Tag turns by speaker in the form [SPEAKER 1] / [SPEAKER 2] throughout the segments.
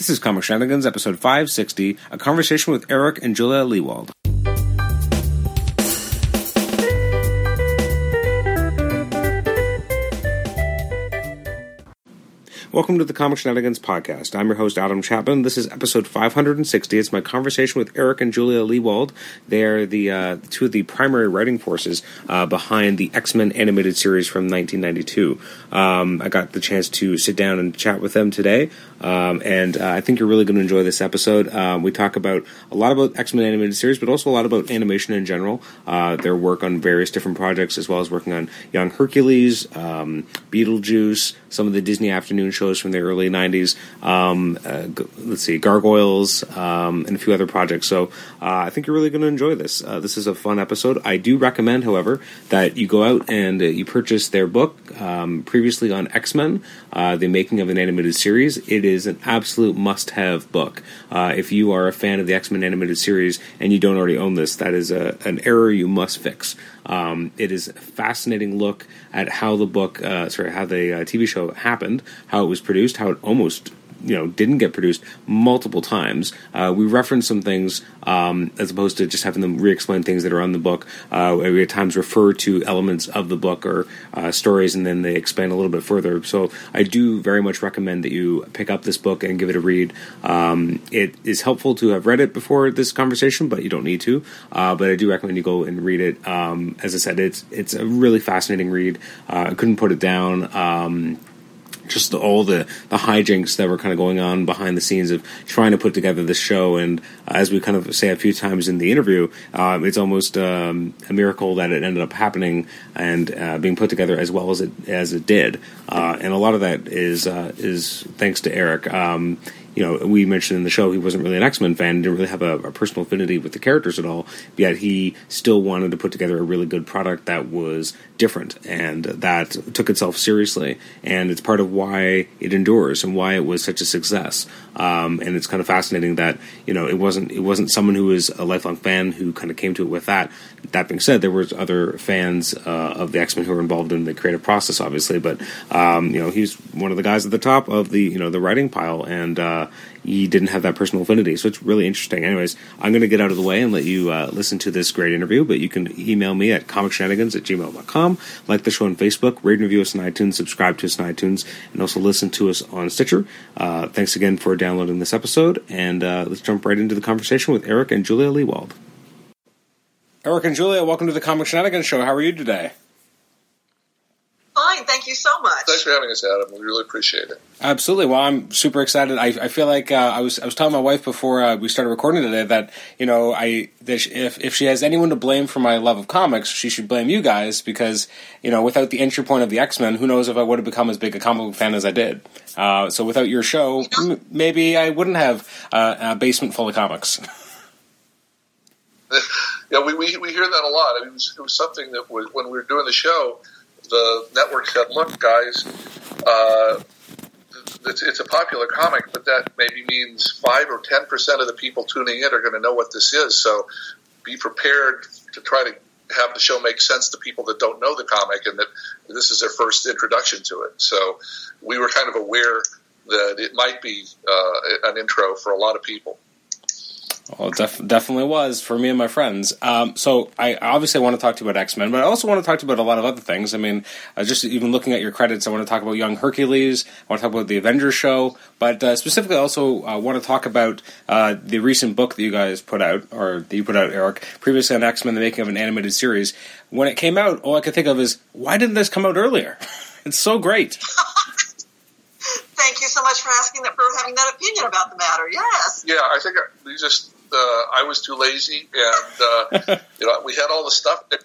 [SPEAKER 1] This is Comic Shenanigans, episode 560, a conversation with Eric and Julia Lewald. Welcome to the Comic Shenanigans podcast. I'm your host, Adam Chapman. This is episode 560. It's my conversation with Eric and Julia Lewald. They are the uh, two of the primary writing forces uh, behind the X Men animated series from 1992. Um, I got the chance to sit down and chat with them today, um, and uh, I think you're really going to enjoy this episode. Um, we talk about a lot about X Men animated series, but also a lot about animation in general. Uh, their work on various different projects, as well as working on Young Hercules, um, Beetlejuice, some of the Disney afternoon shows from the early 90s. Um, uh, let's see, Gargoyles, um, and a few other projects. So uh, I think you're really going to enjoy this. Uh, this is a fun episode. I do recommend, however, that you go out and uh, you purchase their book um, previously on X Men, uh, the making of an animated series. It is an absolute must have book. Uh, if you are a fan of the X Men animated series and you don't already own this, that is a, an error you must fix. Um, it is a fascinating look at how the book, uh, sorry, how the uh, TV show happened, how it was produced, how it almost you know didn't get produced multiple times. Uh, we reference some things um, as opposed to just having them re-explain things that are on the book. Uh, we at times refer to elements of the book or uh, stories, and then they expand a little bit further. So I do very much recommend that you pick up this book and give it a read. Um, it is helpful to have read it before this conversation, but you don't need to. Uh, but I do recommend you go and read it. Um, as I said, it's it's a really fascinating read. Uh, I couldn't put it down. Just all the the hijinks that were kind of going on behind the scenes of trying to put together this show. And uh, as we kind of say a few times in the interview, um, it's almost um, a miracle that it ended up happening and uh, being put together as well as it as it did. Uh, and a lot of that is uh, is thanks to Eric. Um, you know, we mentioned in the show he wasn't really an X Men fan, didn't really have a, a, personal affinity with the characters at all. Yet he still wanted to put together a really good product that was different and that took itself seriously. And it's part of why it endures and why it was such a success. Um, and it's kind of fascinating that you know it wasn't it wasn't someone who was a lifelong fan who kind of came to it with that. That being said, there was other fans uh, of the X Men who were involved in the creative process, obviously. But um, you know, he's one of the guys at the top of the you know the writing pile, and uh, he didn't have that personal affinity. So it's really interesting. Anyways, I'm going to get out of the way and let you uh, listen to this great interview. But you can email me at comicshenanigans at gmail.com, like the show on Facebook, rate and review us on iTunes, subscribe to us on iTunes, and also listen to us on Stitcher. Uh, thanks again for downloading this episode, and uh, let's jump right into the conversation with Eric and Julia Lewald. Eric and Julia, welcome to the Comic Shenanigans Show. How are you today?
[SPEAKER 2] Fine, thank you so much.
[SPEAKER 3] Thanks for having us, Adam. We really appreciate it.
[SPEAKER 1] Absolutely. Well, I'm super excited. I, I feel like uh, I was I was telling my wife before uh, we started recording today that you know I that if if she has anyone to blame for my love of comics, she should blame you guys because you know without the entry point of the X Men, who knows if I would have become as big a comic book fan as I did. Uh, so without your show, m- maybe I wouldn't have uh, a basement full of comics.
[SPEAKER 3] yeah, we, we we hear that a lot. I mean, it was, it was something that was, when we were doing the show, the network said, "Look, guys." Uh, it's, it's, a popular comic, but that maybe means five or ten percent of the people tuning in are going to know what this is. So be prepared to try to have the show make sense to people that don't know the comic and that this is their first introduction to it. So we were kind of aware that it might be uh, an intro for a lot of people.
[SPEAKER 1] Well, it def- definitely was for me and my friends. Um, so I obviously want to talk to you about X Men, but I also want to talk to you about a lot of other things. I mean, uh, just even looking at your credits, I want to talk about Young Hercules. I want to talk about the Avengers show, but uh, specifically, I also uh, want to talk about uh, the recent book that you guys put out, or that you put out, Eric, previously on X Men: The Making of an Animated Series. When it came out, all I could think of is why didn't this come out earlier? it's so great.
[SPEAKER 2] Thank you so much for asking that, for having that opinion about the matter. Yes.
[SPEAKER 3] Yeah, I think we just uh, I was too lazy, and uh, you know we had all the stuff, and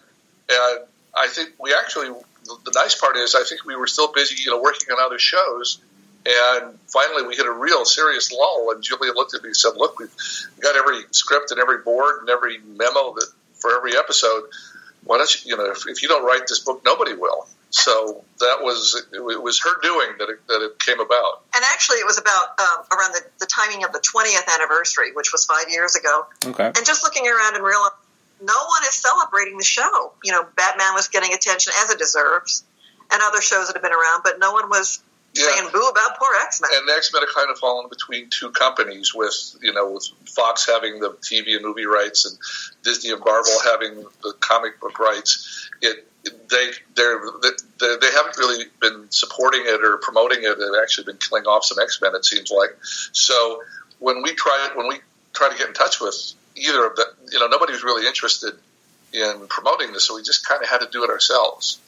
[SPEAKER 3] I think we actually the nice part is I think we were still busy, you know, working on other shows. And finally, we hit a real serious lull. And Julia looked at me and said, "Look, we've got every script and every board and every memo that for every episode. Why don't you, you know, if, if you don't write this book, nobody will." So that was it was her doing that it, that it came about.
[SPEAKER 2] And actually, it was about um, around the, the timing of the 20th anniversary, which was five years ago.
[SPEAKER 1] Okay.
[SPEAKER 2] And just looking around and realizing no one is celebrating the show. You know, Batman was getting attention as it deserves, and other shows that have been around, but no one was yeah. saying boo about poor X Men.
[SPEAKER 3] And X Men are kind of fallen between two companies, with you know, with Fox having the TV and movie rights, and Disney and Marvel having the comic book rights. It they they're, they they haven't really been supporting it or promoting it. They've actually been killing off some X Men. It seems like so. When we try when we try to get in touch with either of the, you know, nobody was really interested in promoting this, so we just kind of had to do it ourselves.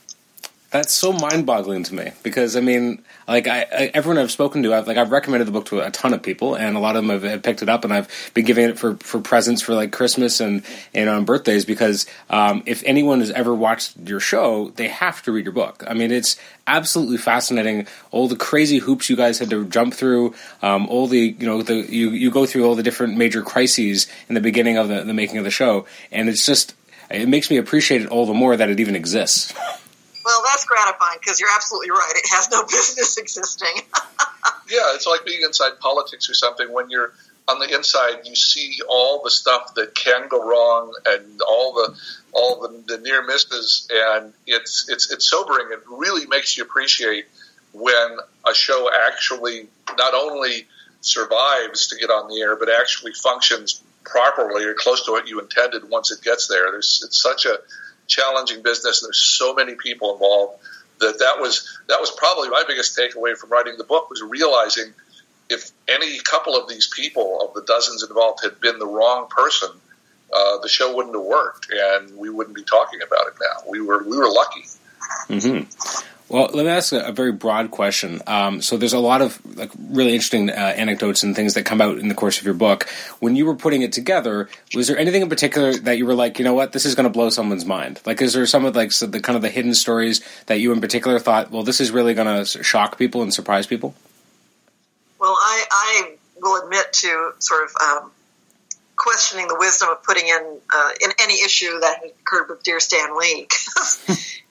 [SPEAKER 1] That's so mind-boggling to me because I mean, like I, I, everyone I've spoken to, I've like I've recommended the book to a ton of people, and a lot of them have, have, picked it up, and I've been giving it for, for presents for like Christmas and and on birthdays because um, if anyone has ever watched your show, they have to read your book. I mean, it's absolutely fascinating. All the crazy hoops you guys had to jump through, um, all the you know the you you go through all the different major crises in the beginning of the, the making of the show, and it's just it makes me appreciate it all the more that it even exists.
[SPEAKER 2] Well, that's gratifying because you're absolutely right. It has no business existing.
[SPEAKER 3] yeah, it's like being inside politics or something. When you're on the inside, you see all the stuff that can go wrong and all the all the, the near misses, and it's it's it's sobering. It really makes you appreciate when a show actually not only survives to get on the air, but actually functions properly or close to what you intended once it gets there. There's it's such a challenging business. There's so many people involved that that was that was probably my biggest takeaway from writing the book was realizing if any couple of these people of the dozens involved had been the wrong person, uh, the show wouldn't have worked, and we wouldn't be talking about it now. We were we were lucky.
[SPEAKER 1] Mm-hmm. Well, let me ask a, a very broad question. Um, so, there's a lot of like really interesting uh, anecdotes and things that come out in the course of your book. When you were putting it together, was there anything in particular that you were like, you know what, this is going to blow someone's mind? Like, is there some of like so the kind of the hidden stories that you in particular thought, well, this is really going to shock people and surprise people?
[SPEAKER 2] Well, I, I will admit to sort of um, questioning the wisdom of putting in uh, in any issue that occurred with Dear Stan Lee.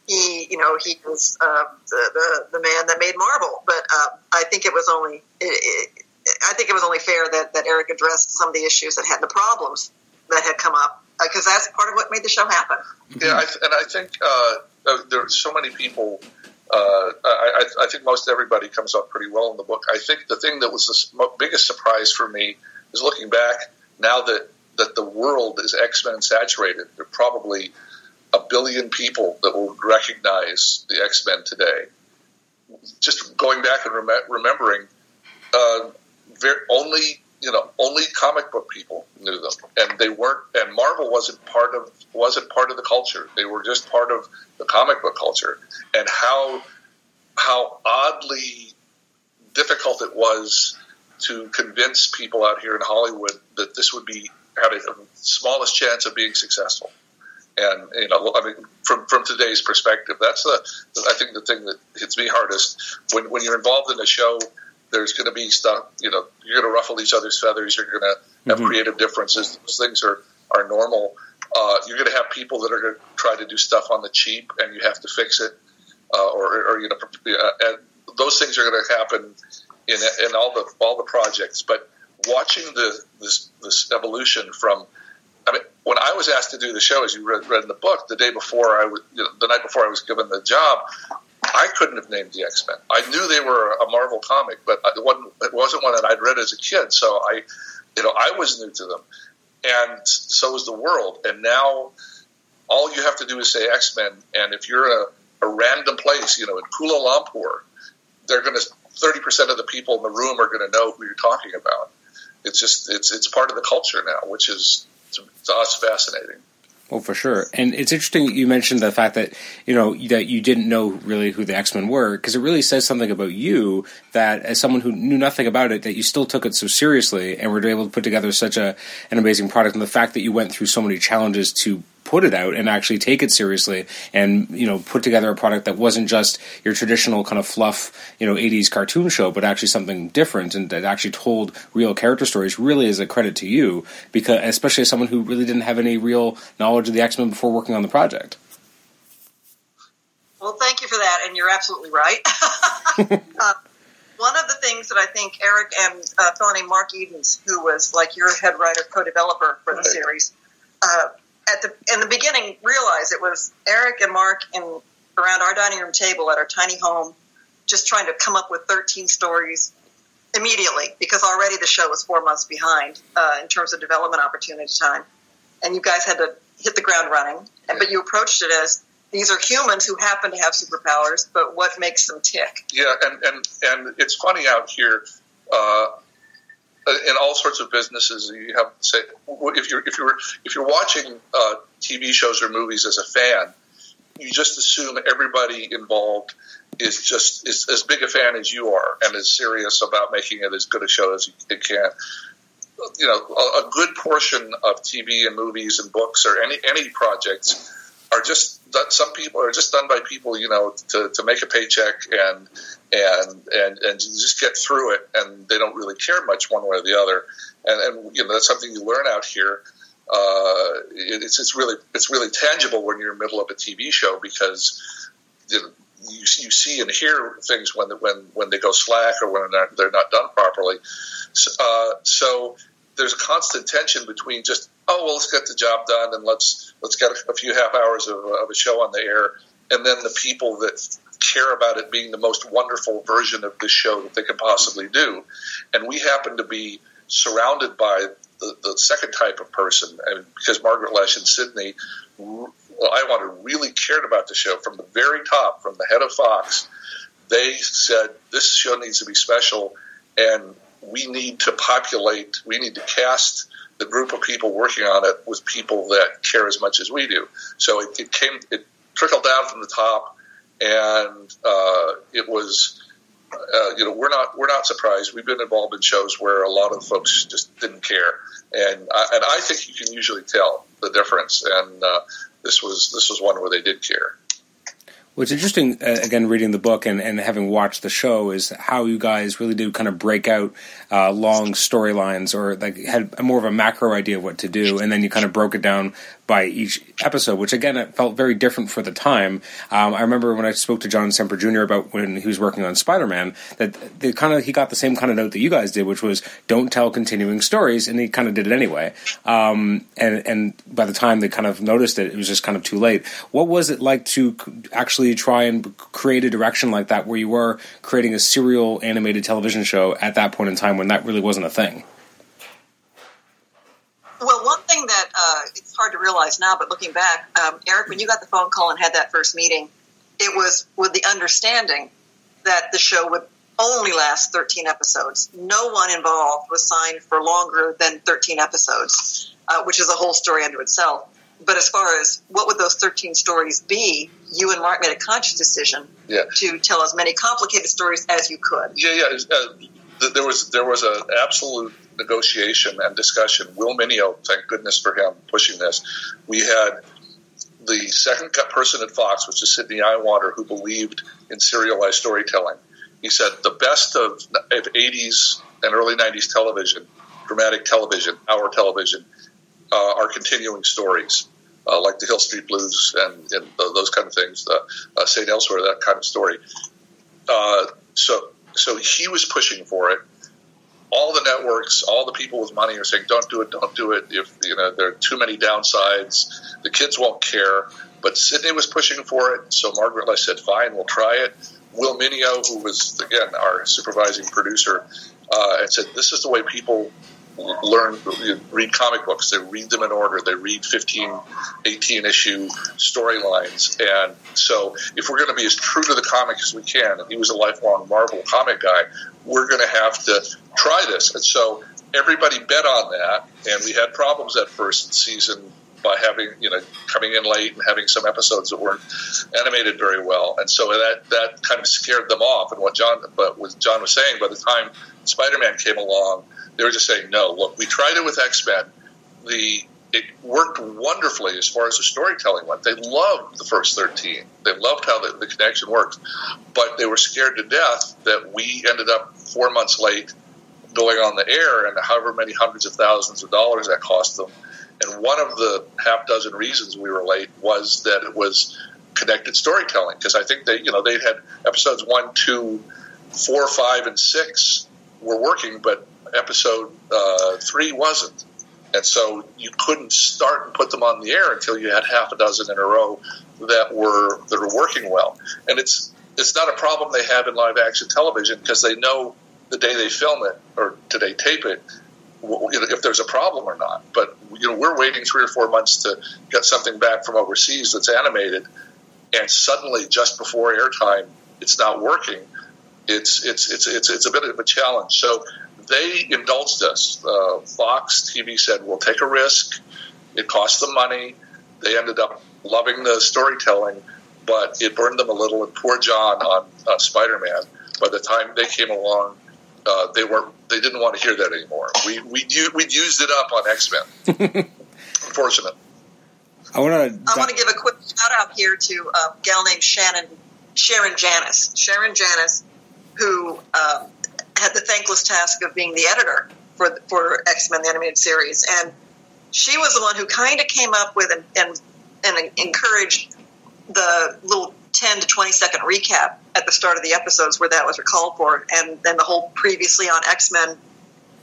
[SPEAKER 2] He, you know, he was uh, the, the, the man that made Marvel. But uh, I think it was only it, it, I think it was only fair that, that Eric addressed some of the issues that had the problems that had come up because uh, that's part of what made the show happen.
[SPEAKER 3] Yeah, I th- and I think uh, are so many people. Uh, I, I, think most everybody comes up pretty well in the book. I think the thing that was the biggest surprise for me is looking back now that that the world is X Men saturated. There are probably a billion people that will recognize the X Men today. Just going back and rem- remembering, uh, only you know only comic book people knew them, and they weren't. And Marvel wasn't part of wasn't part of the culture. They were just part of the comic book culture, and how how oddly difficult it was to convince people out here in Hollywood that this would be had a smallest chance of being successful. And you know, I mean, from from today's perspective, that's the I think the thing that hits me hardest when when you're involved in a show. There's going to be stuff, you know, you're going to ruffle each other's feathers. You're going to have mm-hmm. creative differences. Those things are are normal. Uh, you're going to have people that are going to try to do stuff on the cheap, and you have to fix it, uh, or, or you know, and those things are going to happen in in all the all the projects. But watching the this this evolution from when I was asked to do the show, as you read, read in the book, the day before I was, you know, the night before I was given the job, I couldn't have named the X Men. I knew they were a Marvel comic, but it wasn't, it wasn't one that I'd read as a kid. So I, you know, I was new to them, and so was the world. And now, all you have to do is say X Men, and if you're a, a random place, you know, in Kuala Lumpur, they're going to thirty percent of the people in the room are going to know who you're talking about. It's just it's it's part of the culture now, which is to, to us fascinating.
[SPEAKER 1] Well, for sure, and it's interesting you mentioned the fact that you know that you didn't know really who the X Men were because it really says something about you that as someone who knew nothing about it, that you still took it so seriously and were able to put together such a an amazing product, and the fact that you went through so many challenges to put it out and actually take it seriously and you know put together a product that wasn't just your traditional kind of fluff you know 80s cartoon show but actually something different and that actually told real character stories really is a credit to you because especially as someone who really didn't have any real knowledge of the X-Men before working on the project.
[SPEAKER 2] Well thank you for that and you're absolutely right. Uh, one of the things that I think Eric and uh, a fellow named Mark Edens, who was like your head writer, co-developer for the series, uh, at the in the beginning realized it was Eric and Mark in around our dining room table at our tiny home just trying to come up with 13 stories immediately because already the show was four months behind uh, in terms of development opportunity time. And you guys had to hit the ground running. But you approached it as these are humans who happen to have superpowers, but what makes them tick?
[SPEAKER 3] Yeah, and, and, and it's funny out here. Uh, in all sorts of businesses, you have say if you're if you're if you're watching uh, TV shows or movies as a fan, you just assume everybody involved is just is as big a fan as you are and is serious about making it as good a show as it can. You know, a, a good portion of TV and movies and books or any any projects are just some people are just done by people you know to, to make a paycheck and and and and just get through it and they don't really care much one way or the other and and you know that's something you learn out here uh, it's it's really it's really tangible when you're in the middle of a TV show because you, know, you, you see and hear things when when when they go slack or when they're not, they're not done properly. So, uh, so there's a constant tension between just oh well let's get the job done and let's let's get a, few half hours of, of a show on the air. And then the people that care about it being the most wonderful version of this show that they can possibly do. And we happen to be surrounded by the, the second type of person. And because Margaret Loesch and Sidney well, I wanted really cared about the show from the very top from the head of Fox. They said this show needs to be special. And we need to populate, we need to cast the group of people working on it with people that care as much as we do. So it, it came, it trickled down from the top, and uh, it was, uh, you know, we're not we're not surprised. We've been involved in shows where a lot of folks just didn't care, and I, and I think you can usually tell the difference. And uh, this was this was one where they did care.
[SPEAKER 1] What's interesting, uh, again, reading the book and, and having watched the show, is how you guys really do kind of break out uh, long storylines or like had more of a macro idea of what to do, and then you kind of broke it down by each episode, which again it felt very different for the time. Um, I remember when I spoke to John Semper Jr. about when he was working on Spider Man that they kind of he got the same kind of note that you guys did, which was don't tell continuing stories, and he kind of did it anyway. Um, and and by the time they kind of noticed it, it was just kind of too late. What was it like to actually try and create a direction like that, where you were creating a serial animated television show at that point in time when that really wasn't a thing?
[SPEAKER 2] Well, one thing that uh, it's hard to realize now, but looking back, um, Eric, when you got the phone call and had that first meeting, it was with the understanding that the show would only last 13 episodes. No one involved was signed for longer than 13 episodes, uh, which is a whole story unto itself. But as far as what would those 13 stories be, you and Mark made a conscious decision
[SPEAKER 3] yeah.
[SPEAKER 2] to tell as many complicated stories as you could.
[SPEAKER 3] Yeah, yeah. Uh, there was there was an absolute negotiation and discussion. Will Meugniot, thank goodness for him pushing this. We had the second person at Fox, which is Sidney Iwanter, who believed in serialized storytelling. He said the best of, of 80s and early 90s television, dramatic television, our television, uh, are continuing stories. Uh, like the Hill Street Blues and, and those kind of things, uh, St. Elsewhere, that kind of story. Uh, so, so he was pushing for it all the networks, all the people with money are saying, "Don't do it, don't do it." If you know there are too many downsides, the kids won't care. But Sidney was pushing for it, so Margaret I said, "Fine, we'll try it." Will Meugniot, who was again our supervising producer, uh, and said, "This is the way people learn read comic books they read them in order they read 15 18 issue storylines. And so if we're going to be as true to the comic as we can and he was a lifelong marvel comic guy we're going to have to try this. And so everybody bet on that and we had problems that first season by having you know coming in late and having some episodes that weren't animated very well, and so that that kind of scared them off. And what John, but what John was saying, by the time Spider Man came along, they were just saying, no, look, we tried it with X Men. The it worked wonderfully as far as the storytelling went. They loved the first 13. They loved how the, the connection worked. But they were scared to death that we ended up four months late going on the air and however many hundreds of thousands of dollars that cost them. And one of the half dozen reasons we were late was that it was connected storytelling because I think they, you know, they had episodes one, two, four, five, and six were working, but episode uh, three wasn't. And so you couldn't start and put them on the air until you had half a dozen in a row that were that were working well. And it's it's not a problem they have in live action television because they know the day they film it or today tape it if there's a problem or not. But you know, we're waiting three or four months to get something back from overseas that's animated, and suddenly just before airtime, it's not working. It's it's it's it's it's a bit of a challenge. So they indulged us. Uh, Fox TV said we'll take a risk. It cost them money. They ended up loving the storytelling, but it burned them a little. And poor John on uh, Spider Man. By the time they came along, uh, they weren't. They didn't want to hear that anymore. We we we'd used it up on X Men. Unfortunate.
[SPEAKER 1] I want
[SPEAKER 2] to. I want to give a quick shout out here to a gal named Shannon Sharon Janis. Sharon Janis, who um, had the thankless task of being the editor for for X Men the animated series, and she was the one who kind of came up with and, and and encouraged the little 10 to 20 second recap at the start of the episodes where that was recalled for, and then the whole previously on X Men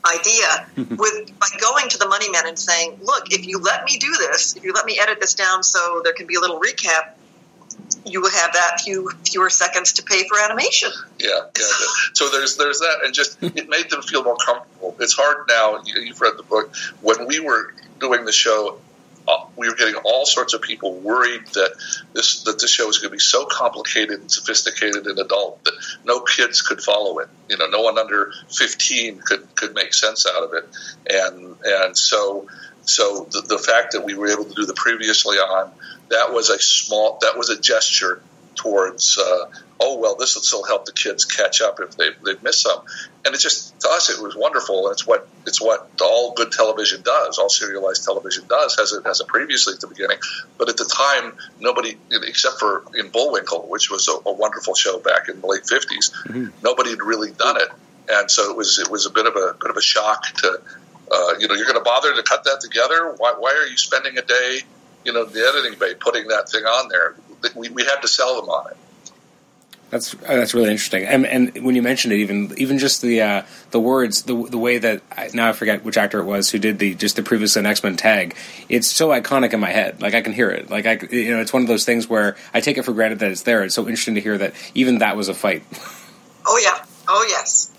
[SPEAKER 2] idea with by going to the money men and saying, "Look, if you let me do this, if you let me edit this down so there can be a little recap, you have that few fewer seconds to pay for animation."
[SPEAKER 3] Yeah, yeah. so there's there's that, and just it made them feel more comfortable. It's hard now. You've read the book. When we were doing the show uh, we were getting all sorts of people worried that this that this show was going to be so complicated and sophisticated and adult that no kids could follow it. You know, no one under fifteen could could make sense out of it, and and so so the, the fact that we were able to do the previously on that was a small that was a gesture towards uh, oh well this will still help the kids catch up if they they've missed some. And it just to us it was wonderful. And it's what it's what all good television does all serialized television does has it has it previously at the beginning. But at the time nobody except for in Bullwinkle which was a, a wonderful show back in the late 50s mm-hmm. nobody had really done it. And so it was it was a bit of a bit of a shock to uh, you know you're going to bother to cut that together why, why are you spending a day you know the editing bay putting that thing on there we, we had to sell them on it.
[SPEAKER 1] That's that's really interesting. And, and when you mentioned it, even even just the uh, the words, the the way that I, now I forget which actor it was who did the just the previous X Men tag. It's so iconic in my head. Like I can hear it. Like I, you know, it's one of those things where I take it for granted that it's there. It's so interesting to hear that even that was a fight.
[SPEAKER 2] Oh yeah. Oh yes.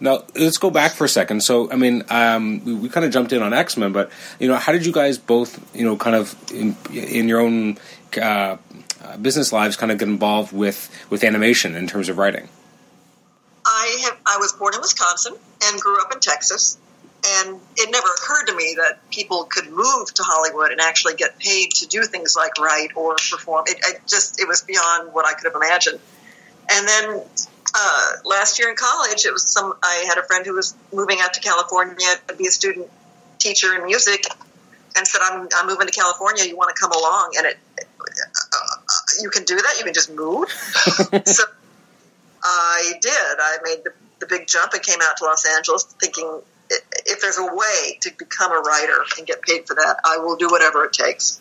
[SPEAKER 1] Now let's go back for a second. So I mean, um, we, we kind of jumped in on X Men, but you know, how did you guys both, you know, kind of in, in your own uh, business lives, kind of get involved with with animation in terms of writing?
[SPEAKER 2] I have. I was born in Wisconsin and grew up in Texas, and it never occurred to me that people could move to Hollywood and actually get paid to do things like write or perform. It, it just it was beyond what I could have imagined. And then uh, last year in college, it was some. I had a friend who was moving out to California to be a student teacher in music, and said, "I'm, I'm moving to California. You want to come along?" And it, uh, you can do that. You can just move. so I did. I made the, the big jump and came out to Los Angeles, thinking if there's a way to become a writer and get paid for that, I will do whatever it takes.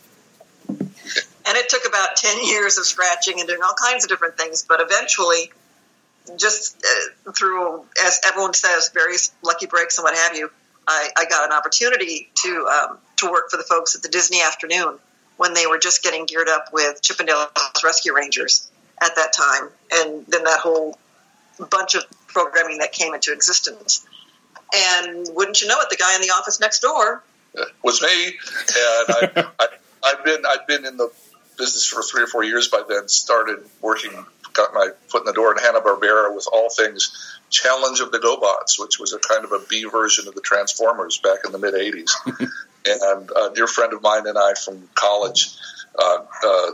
[SPEAKER 2] And it took about 10 years of scratching and doing all kinds of different things, but eventually just uh, through, as everyone says, various lucky breaks and what have you, I, I got an opportunity to um, to work for the folks at the Disney Afternoon when they were just getting geared up with Chip 'n Dale's Rescue Rangers at that time, and then that whole bunch of programming that came into existence. And wouldn't you know it, the guy in the office next door
[SPEAKER 3] was me, and I, I, I've been I've been in the business for three or four years by then. Started working got my foot in the door in Hanna Barbera with all things Challenge of the GoBots, which was a kind of a B version of the Transformers back in the mid '80s. and a dear friend of mine and I from college uh, uh,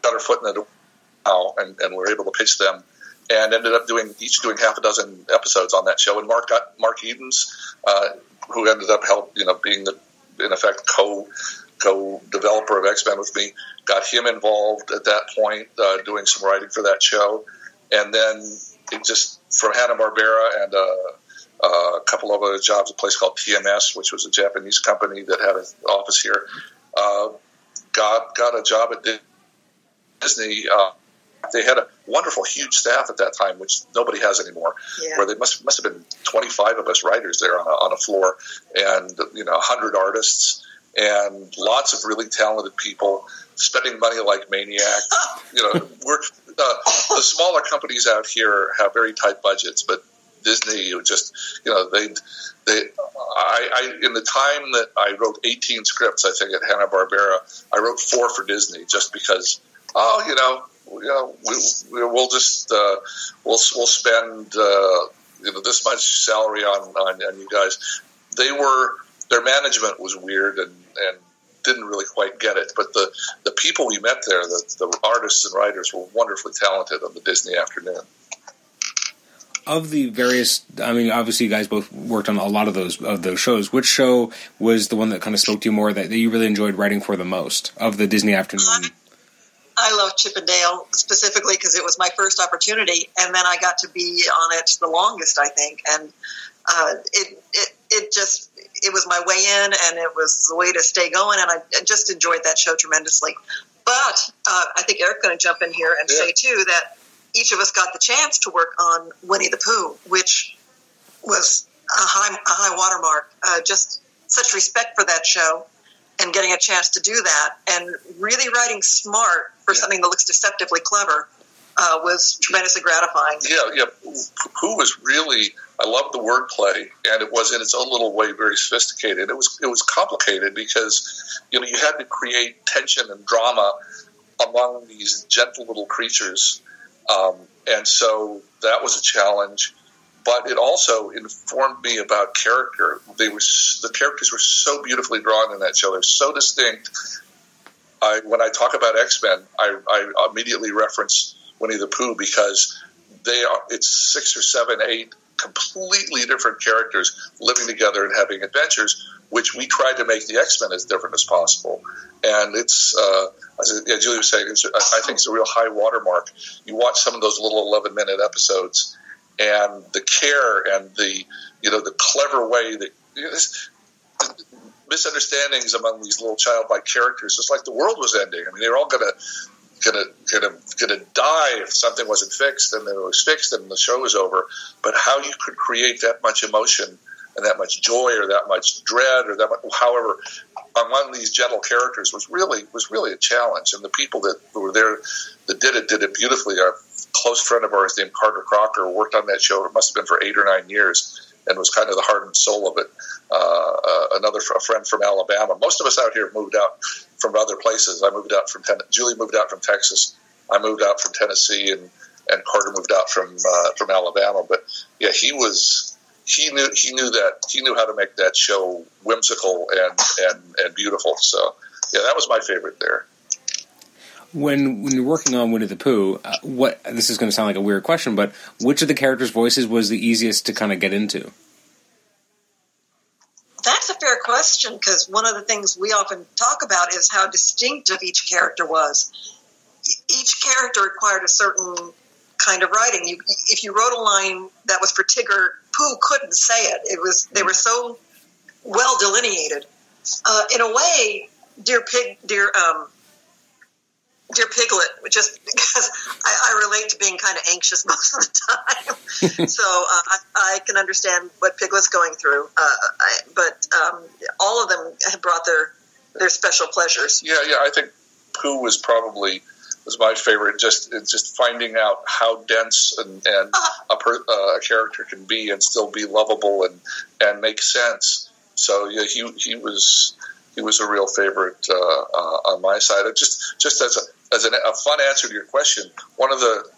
[SPEAKER 3] got our foot in the door now, and, and were able to pitch them. And ended up doing each doing half a dozen episodes on that show. And Mark got Mark Edens, uh, who ended up help you know being the in effect co co-developer of X-Men with me, got him involved at that point, uh, doing some writing for that show, and then it just from Hanna Barbera and uh, uh, a couple of other jobs, a place called TMS, which was a Japanese company that had an office here. Uh, got got a job at Disney. Uh, they had a wonderful, huge staff at that time, which nobody has anymore. Yeah. Where they must must have been 25 of us writers there on a, on a floor, and you know, 100 artists and lots of really talented people. spending money like maniacs. you know, we're uh, the smaller companies out here have very tight budgets, but Disney just you know they they I, I in the time that I wrote 18 scripts I think at Hanna Barbera I wrote four for Disney just because oh you know you know we, we'll just uh, we'll we'll spend uh, you know this much salary on, on on you guys they were their management was weird and and didn't really quite get it. But the, the people we met there, the, the artists and writers, were wonderfully talented on the Disney afternoon.
[SPEAKER 1] Of the various, I mean, obviously, you guys both worked on a lot of those of those shows. Which show was the one that kind of spoke to you more that, that you really enjoyed writing for the most of the Disney afternoon?
[SPEAKER 2] I love Chip 'n Dale specifically because it was my first opportunity, and then I got to be on it the longest, I think, and uh, it, it it just it was my way in, and it was the way to stay going, and I just enjoyed that show tremendously. But uh, I think Eric's going to jump in here and yeah. say too that each of us got the chance to work on Winnie the Pooh, which was a high a high watermark. Uh, just such respect for that show and getting a chance to do that and really writing smart for yeah. something that looks deceptively clever uh, was tremendously gratifying.
[SPEAKER 3] Yeah, yeah. Who was really I loved the wordplay, and it was in its own little way very sophisticated. It was it was complicated because you know you had to create tension and drama among these gentle little creatures, um, and so that was a challenge. But it also informed me about character. They were the characters were so beautifully drawn in that show. They're so distinct. I, when I talk about X Men, I, I immediately reference Winnie the Pooh because they are. It's six or seven, eight completely different characters living together and having adventures, which we tried to make the X Men as different as possible. And it's, uh, as yeah, Julie was saying, I think it's a real high watermark. You watch some of those little 11 minute episodes, and the care and the, you know, the clever way that. You know, this, misunderstandings among these little childlike characters. It's like the world was ending. I mean, they were all to gonna gonna gonna die if something wasn't fixed and then it was fixed and the show was over. But how you could create that much emotion and that much joy or that much dread or that much, however among these gentle characters was really was really a challenge. And the people that were there that did it did it beautifully. A close friend of ours named Carter Crocker worked on that show. It must have been for eight or nine years and was kind of the heart and soul of it. Uh, uh, another a friend from Alabama. Most of us out here moved out from other places. I moved out from ten- Julie moved out from Texas. I moved out from Tennessee, and and Carter moved out from uh, from Alabama. But yeah, he was he knew he knew that he knew how to make that show whimsical and and and beautiful. So yeah, that was my favorite there.
[SPEAKER 1] When when you're working on Winnie the Pooh, uh, what this is going to sound like a weird question, but which of the characters' voices was the easiest to kind of get into?
[SPEAKER 2] That's a fair question because one of the things we often talk about is how distinctive each character was. Each character required a certain kind of writing. You, if you wrote a line that was for Tigger, Pooh couldn't say it. It was they were so well delineated. Uh, in a way, dear pig, dear um, Dear Piglet, just because I, I, relate to being kind of anxious most of the time, so uh, I, I, can understand what Piglet's going through. Uh, I, but um, all of them have brought their their special pleasures.
[SPEAKER 3] Yeah, yeah. I think Pooh was probably was my favorite. Just just finding out how dense and, and uh-huh. a, per, uh, a character can be and still be lovable and and make sense. So yeah, he he was he was a real favorite uh, uh, on my side. Just just as a as an, a fun answer to your question, one of the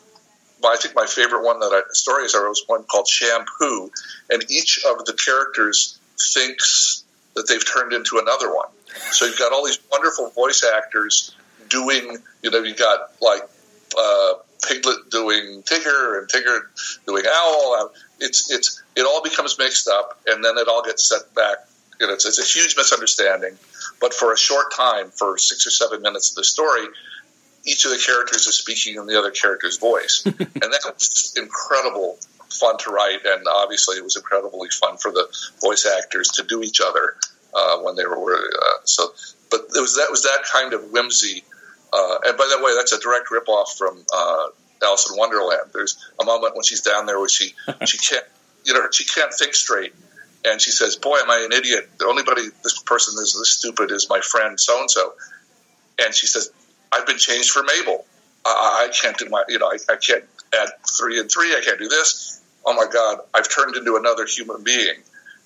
[SPEAKER 3] I think my favorite one that I, stories I wrote was one called Shampoo, and each of the characters thinks that they've turned into another one. So you've got all these wonderful voice actors doing, you know, you've got like uh, Piglet doing Tigger and Tigger doing Owl. It's it's it all becomes mixed up, and then it all gets set back. You know, it's, it's a huge misunderstanding. But for a short time, for six or seven minutes of the story, each of the characters is speaking in the other character's voice, and that was just incredible fun to write, and obviously it was incredibly fun for the voice actors to do each other uh, when they were uh, so. But it was that was that kind of whimsy, uh, and by the way, that's a direct ripoff from uh, Alice in Wonderland. There's a moment when she's down there where she she can't you know she can't think straight, and she says, "Boy, am I an idiot! The only body this person is this stupid is my friend so and so," and she says, I've been changed for Mabel. I, I can't do my, you know, I, I can't add three and three. I can't do this. Oh my God, I've turned into another human being.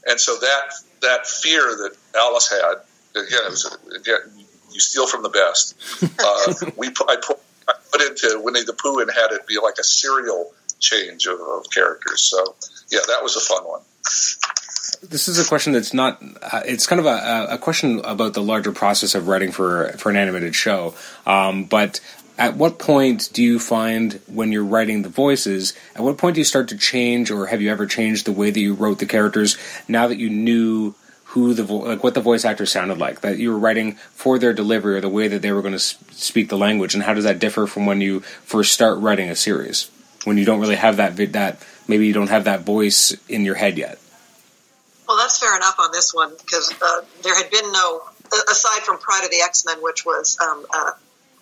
[SPEAKER 3] And so that that fear that Alice had, again, it was again, you steal from the best. Uh, we put, I put I put into Winnie the Pooh and had it be like a serial change of, of characters. So yeah, that was a fun one.
[SPEAKER 1] This is a question that's not. Uh, it's kind of a, a, question about the larger process of writing for for an animated show. Um, but at what point do you find when you're writing the voices? At what point do you start to change, or have you ever changed the way that you wrote the characters now that you knew who the vo- like what the voice actor sounded like that you were writing for their delivery or the way that they were going to speak the language and how does that differ from when you first start writing a series when you don't really have that vid- that maybe you don't have that voice in your head yet
[SPEAKER 2] well that's fair enough on this one because uh, there had been no aside from Pryde of the x-men which was um, uh,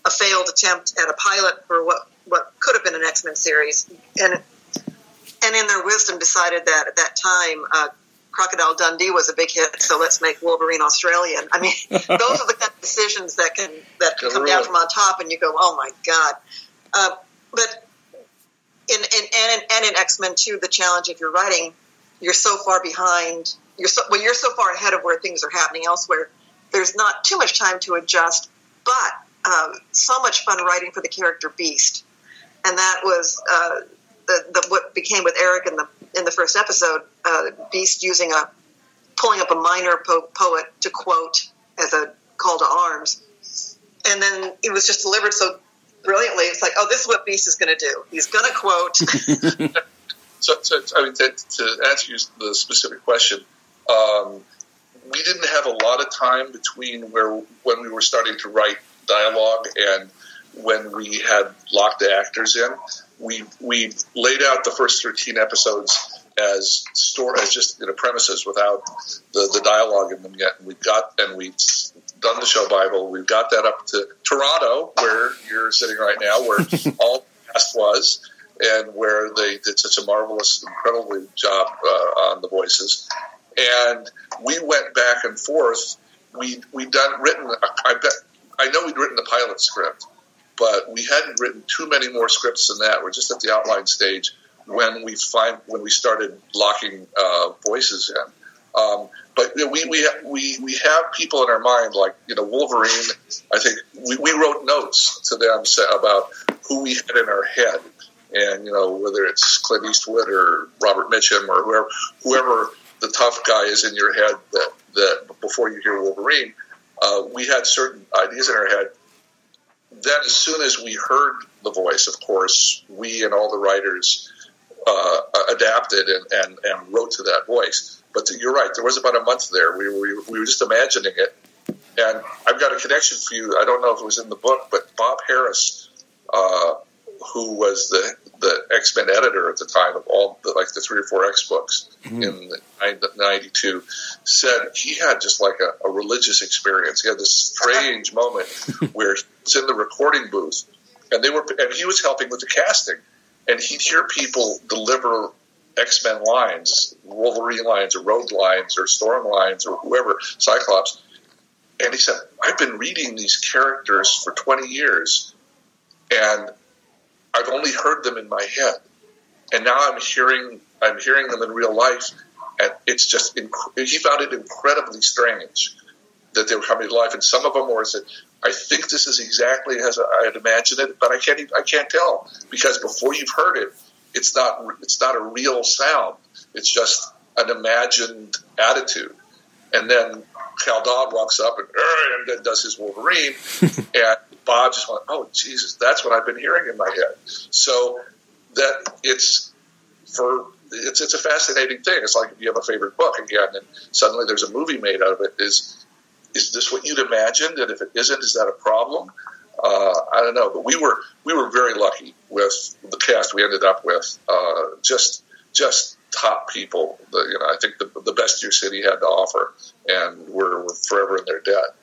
[SPEAKER 2] a failed attempt at a pilot for what what could have been an x-men series and and in their wisdom decided that at that time uh, Crocodile Dundee was a big hit, so let's make Wolverine Australian. I mean, those are the kind of decisions that can that can come down from on top, and you go, "Oh my god!" Uh, but in, in and in, and in X Men Two, the challenge if you're writing, you're so far behind. You're so well, you're so far ahead of where things are happening elsewhere. There's not too much time to adjust, but um, so much fun writing for the character Beast, and that was uh, the, the what became with Eric in the in the first episode, uh, Beast using a pulling up a minor po- poet to quote as a call to arms, and then it was just delivered so brilliantly. It's like, oh, this is what Beast is going to do. He's going to quote.
[SPEAKER 3] so, so, I mean, to, to, answer the specific question, um, we didn't have a lot of time between where when we were starting to write dialogue and when we had locked the actors in we we laid out the first 13 episodes as store as just you know premises without the, the dialogue in them yet. And we've got and we've done the show Bible. We've got that up to Toronto, where you're sitting right now, where all the cast was, and where they did such a marvelous, incredible job uh, on the voices. And we went back and forth. We we done written. I bet I know we'd written the pilot script but we hadn't written too many more scripts than that. We're just at the outline stage when we find when we started locking uh, voices in. Um, but you know, we we we we have people in our mind like you know Wolverine. I think we, we wrote notes to them about who we had in our head, and you know whether it's Clint Eastwood or Robert Mitchum or whoever whoever the tough guy is in your head that that before you hear Wolverine. Uh, we had certain ideas in our head then as soon as we heard the voice, of course, we and all the writers uh, adapted and, and, and wrote to that voice. But to, you're right, there was about a month there. We, we, we were just imagining it. And I've got a connection for you. I don't know if it was in the book, but Bob Harris. uh, who was the the X Men editor at the time of all the like the three or four X books mm-hmm. in '92, said he had just like a, a religious experience. He had this strange moment where he was in the recording booth, and they were and he was helping with the casting, and he'd hear people deliver X Men lines, Wolverine lines, or Rogue lines, or Storm lines, or whoever, Cyclops. And he said, I've been reading these characters for 20 years, and I've only heard them in my head, and now I'm hearing I'm hearing them in real life, and it's just inc- he found it incredibly strange that they were coming to life. And some of them were said, "I think this is exactly as I had imagined it, but I can't even, I can't tell because before you've heard it, it's not it's not a real sound. It's just an imagined attitude." And then Cal Dodd walks up and, and does his Wolverine, and Bob just went, "Oh Jesus, that's what I've been hearing in my head." So that it's for it's it's a fascinating thing. It's like if you have a favorite book again, and suddenly there's a movie made out of it. Is is this what you'd imagined? And if it isn't, is that a problem? Uh, I don't know, but we were we were very lucky with the cast we ended up with. Uh, just just top people. The, you know, I think the, the best your city had to offer, and we're, we're forever in their debt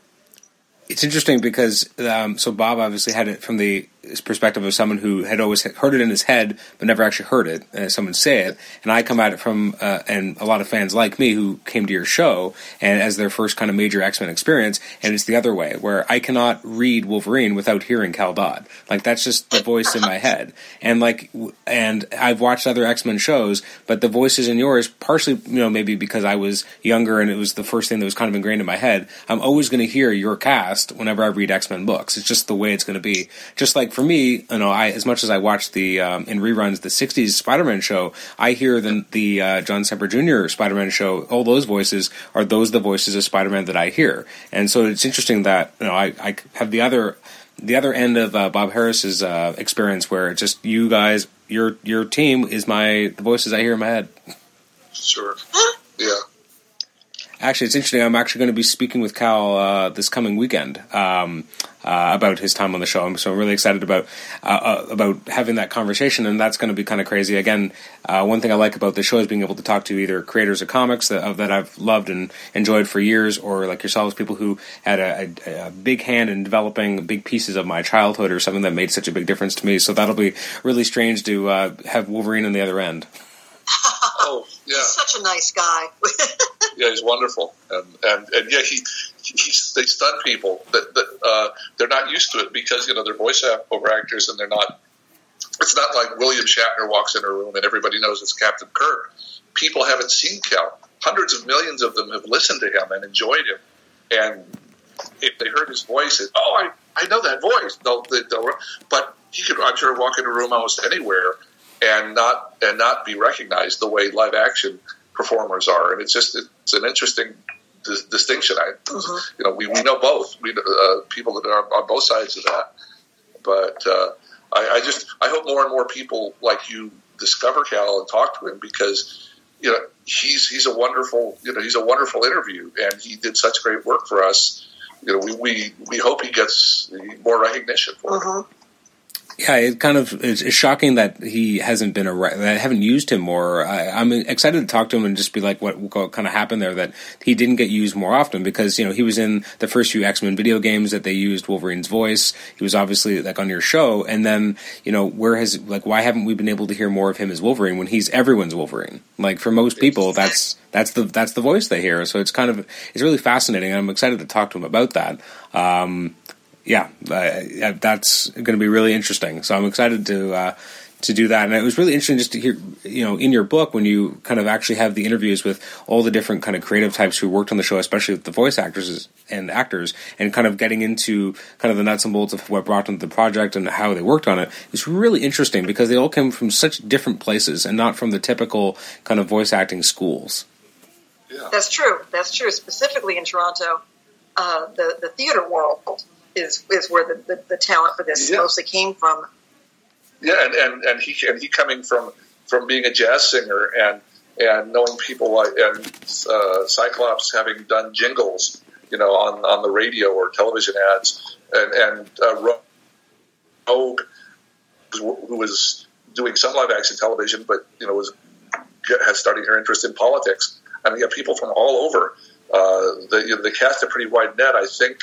[SPEAKER 1] it's interesting because um, so Bob obviously had it from the perspective of someone who had always heard it in his head but never actually heard it, uh, someone say it, and I come at it from uh, and a lot of fans like me who came to your show and as their first kind of major X Men experience, and it's the other way where I cannot read Wolverine without hearing Cal Dodd. Like that's just the voice in my head, and like and I've watched other X Men shows, but the voices in yours, partially you know maybe because I was younger and it was the first thing that was kind of ingrained in my head. I'm always going to hear your cast whenever I read X Men books. It's just the way it's going to be. Just like for me, you know, I as much as I watch the um, in reruns the '60s Spider-Man show, I hear the the uh, John Semper Jr. Spider-Man show. All those voices are those the voices of Spider-Man that I hear, and so it's interesting that you know I, I have the other the other end of uh, Bob Harras's uh, experience, where it's just you guys, your your team is my the voices I hear in my head.
[SPEAKER 3] Sure. Yeah.
[SPEAKER 1] Actually, it's interesting. I'm actually going to be speaking with Cal uh, this coming weekend um, uh, about his time on the show. So I'm really excited about uh, uh about having that conversation, and that's going to be kind of crazy. Again, uh, one thing I like about the show is being able to talk to either creators of comics that, that I've loved and enjoyed for years, or like yourselves, people who had a, a, a, big hand in developing big pieces of my childhood or something that made such a big difference to me. So that'll be really strange to uh, have Wolverine on the other end.
[SPEAKER 3] oh, yeah.
[SPEAKER 2] He's such a nice guy.
[SPEAKER 3] yeah, he's wonderful, and and, and yeah, he, he they stun people that, that uh, they're not used to it because you know they're voiceover actors and they're not. It's not like William Shatner walks in a room and everybody knows it's Captain Kirk. People haven't seen Cal. Hundreds of millions of them have listened to him and enjoyed him, and if they heard his voice, it, oh, I, I know that voice. They'll, they'll, but he could, I'm sure, walk in a room almost anywhere and not and not be recognized the way live action performers are. And it's just it's an interesting dis- distinction. I mm-hmm. you know we, we know both we uh, people that are on both sides of that. But uh, I, I just I hope more and more people like you discover Cal and talk to him because you know he's he's a wonderful you know he's a wonderful interview and he did such great work for us. You know we we, we hope he gets more recognition for mm-hmm. it.
[SPEAKER 1] Yeah, it kind of it's, shocking that he hasn't been around. That I haven't used him more. I, am excited to talk to him and just be like, what, what kind of happened there that he didn't get used more often because you know he was in the first few X Men video games that they used Wolverine's voice. He was obviously like on your show, and then you know where has like why haven't we been able to hear more of him as Wolverine when he's everyone's Wolverine? Like for most people, that's that's the that's the voice they hear. So it's kind of it's really fascinating. I'm excited to talk to him about that. Um, yeah, uh, that's going to be really interesting. So I'm excited to uh, to do that. And it was really interesting just to hear, you know, in your book when you kind of actually have the interviews with all the different kind of creative types who worked on the show, especially with the voice actors and actors, and kind of getting into kind of the nuts and bolts of what brought them to the project and how they worked on it. It's really interesting because they all came from such different places and not from the typical kind of voice acting schools.
[SPEAKER 2] Yeah. That's true. That's true. Specifically in Toronto, uh, the the theater world is is where the, the, the talent for this yeah. mostly came from.
[SPEAKER 3] Yeah, and, and, and he and he coming from from being a jazz singer and and knowing people like and uh, Cyclops having done jingles, you know, on, on the radio or television ads, and and uh, Rogue, who was doing some live action television, but you know was has started her interest in politics. I mean, you have people from all over. Uh, the you know, they cast a pretty wide net. I think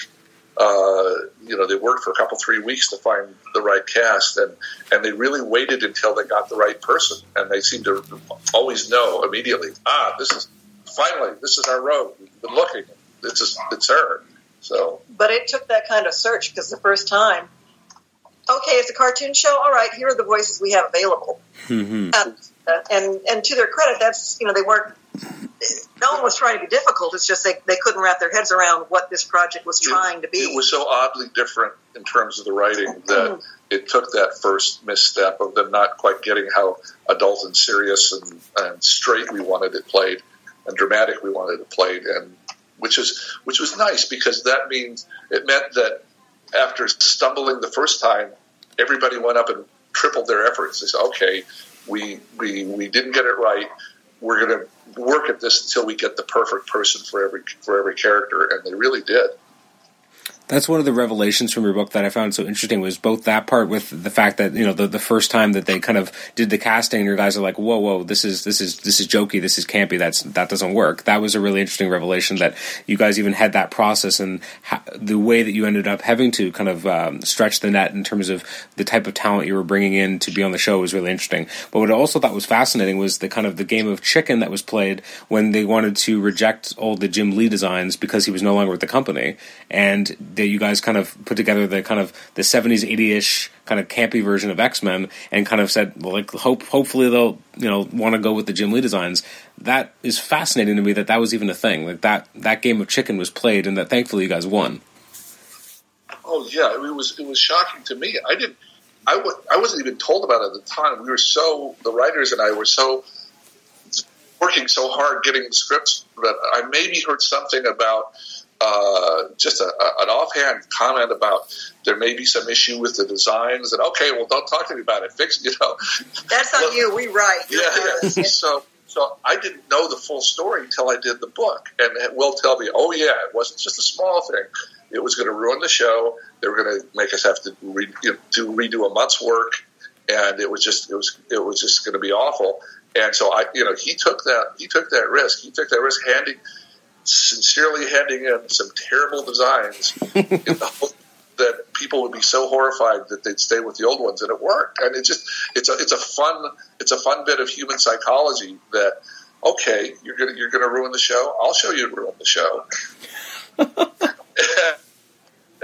[SPEAKER 3] uh, you know, they worked for a couple, three weeks to find the right cast, and and they really waited until they got the right person, and they seem to always know immediately. Ah, this is finally this is our road. We've been looking. It's just, it's her. So,
[SPEAKER 2] but it took that kind of search because the first time, okay, it's a cartoon show. All right, here are the voices we have available. Mm-hmm. And, uh, and and to their credit, that's you know they weren't no one was trying to be difficult. It's just they, they couldn't wrap their heads around what this project was trying
[SPEAKER 3] it,
[SPEAKER 2] to be.
[SPEAKER 3] It was so oddly different in terms of the writing that mm-hmm. it took that first misstep of them not quite getting how adult and serious and, and straight we wanted it played and dramatic we wanted it played, and which is which was nice because that means it meant that after stumbling the first time, everybody went up and tripled their efforts. They said, "Okay, we we we didn't get it right. We're going to work at this until we get the perfect person for every for every character, and they really did.
[SPEAKER 1] That's one of the revelations from your book that I found so interesting was both that part with the fact that you know the, the first time that they kind of did the casting, your guys are like, whoa, whoa, this is this is this is jokey, this is campy, that's that doesn't work. That was a really interesting revelation that you guys even had that process and the way that you ended up having to kind of um, stretch the net in terms of the type of talent you were bringing in to be on the show was really interesting. But what I also thought was fascinating was the kind of the game of chicken that was played when they wanted to reject all the Jim Lee designs because he was no longer with the company, and that you guys kind of put together the kind of the 70s 80ish kind of campy version of x-men and kind of said like hope hopefully they'll you know want to go with the jim lee designs. That is fascinating to me that that was even a thing. Like that that game of chicken was played and that thankfully you guys won.
[SPEAKER 3] Oh yeah. It was it was shocking to me. I didn't I w- I wasn't even told about it at the time. We were so the writers and i were so working so hard getting the scripts that i maybe heard something about uh, just a, a, an offhand comment about there may be some issue with the designs, and okay, well, don't talk to me about it. Fix, you know.
[SPEAKER 2] That's on you. We write.
[SPEAKER 3] Yeah, yeah. so, so I didn't know the full story until I did the book, and Will tell me, oh yeah, it wasn't just a small thing. It was going to ruin the show. They were going to make us have to re- you know, do redo a month's work, and it was just it was it was just going to be awful. And so I, you know, he took that he took that risk. He took that risk handing sincerely handing in some terrible designs in the hope that people would be so horrified that they'd stay with the old ones, and it worked. And it just it's a it's a fun it's a fun bit of human psychology that okay you're gonna you're gonna ruin the show. I'll show you to ruin the show, uh,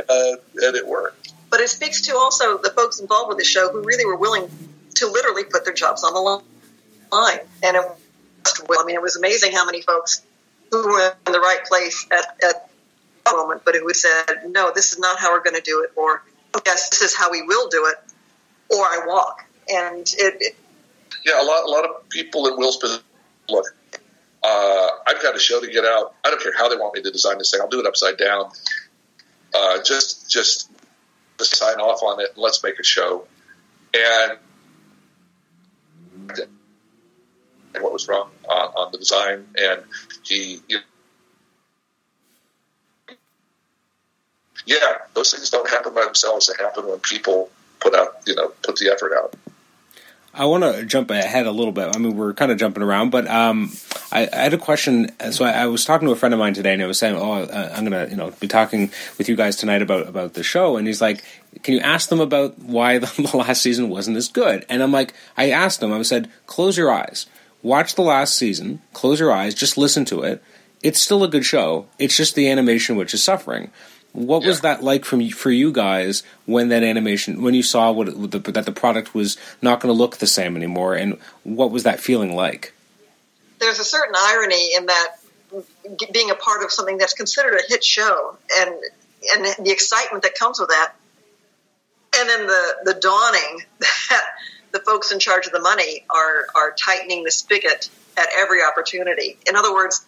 [SPEAKER 3] and it worked.
[SPEAKER 2] But it speaks to also the folks involved with the show who really were willing to literally put their jobs on the line, and it, I mean it was amazing how many folks who were in the right place at, at that moment, but who said, no, this is not how we're going to do it, or yes, this is how we will do it, or I walk. And it, it
[SPEAKER 3] yeah, a lot, a lot of people in Will's position look. Uh, I've got a show to get out. I don't care how they want me to design this thing. I'll do it upside down. Uh, just, just, just sign off on it and let's make a show. And and what was wrong on, on the design. And he, you know, yeah, those things don't happen by themselves. They happen when people put out, you know, put the effort out.
[SPEAKER 1] I want to jump ahead a little bit. I mean, we're kind of jumping around, but um, I, I, had a question. So I, I, was talking to a friend of mine today, and I was saying, "Oh, I'm going to, you know, be talking with you guys tonight about about the show." And he's like, "Can you ask them about why the, the last season wasn't as good?" And I'm like, I asked them. I said, "Close your eyes." Watch the last season, close your eyes, just listen to it. It's still a good show. It's just the animation which is suffering. What yeah. was that like from for you guys when that animation when you saw what it, the, that the product was not going to look the same anymore, and what was that feeling like?
[SPEAKER 2] There's a certain irony in that being a part of something that's considered a hit show, and and the excitement that comes with that, and then the the dawning that the folks in charge of the money are are tightening the spigot at every opportunity. In other words,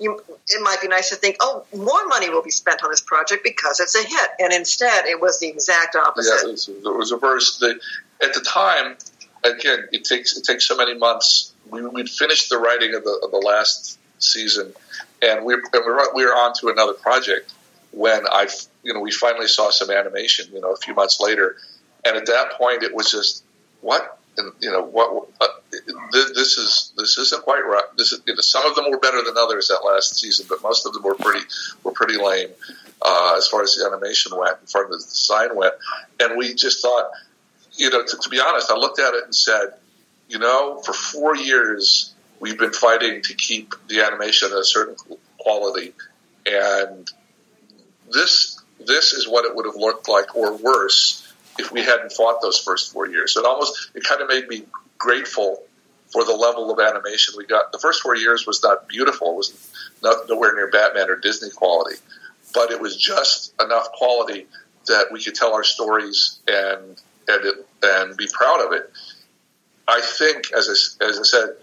[SPEAKER 2] you, it might be nice to think, oh, more money will be spent on this project because it's a hit, and instead it was the exact opposite.
[SPEAKER 3] Yeah, it was, it was reversed. The, at the time, again, it takes it takes so many months. We, would finished the writing of the, of the last season, and we, and we were on to another project when I, you know, we finally saw some animation. You know, a few months later, and at that point, it was just what you know what uh, this is this isn't quite right. This is you know, some of them were better than others that last season but most of them were pretty were pretty lame uh, as far as the animation went and far as the design went. And we just thought you know to, to be honest i looked at it and said you know for four years we've been fighting to keep the animation at a certain quality. And this this is what it would have looked like or worse if we hadn't fought those first four years. It almost it kind of made me grateful for the level of animation we got. The first four years was not beautiful; it was not, nowhere near Batman or Disney quality, but it was just enough quality that we could tell our stories and and it, and be proud of it. I think, as I, as I said,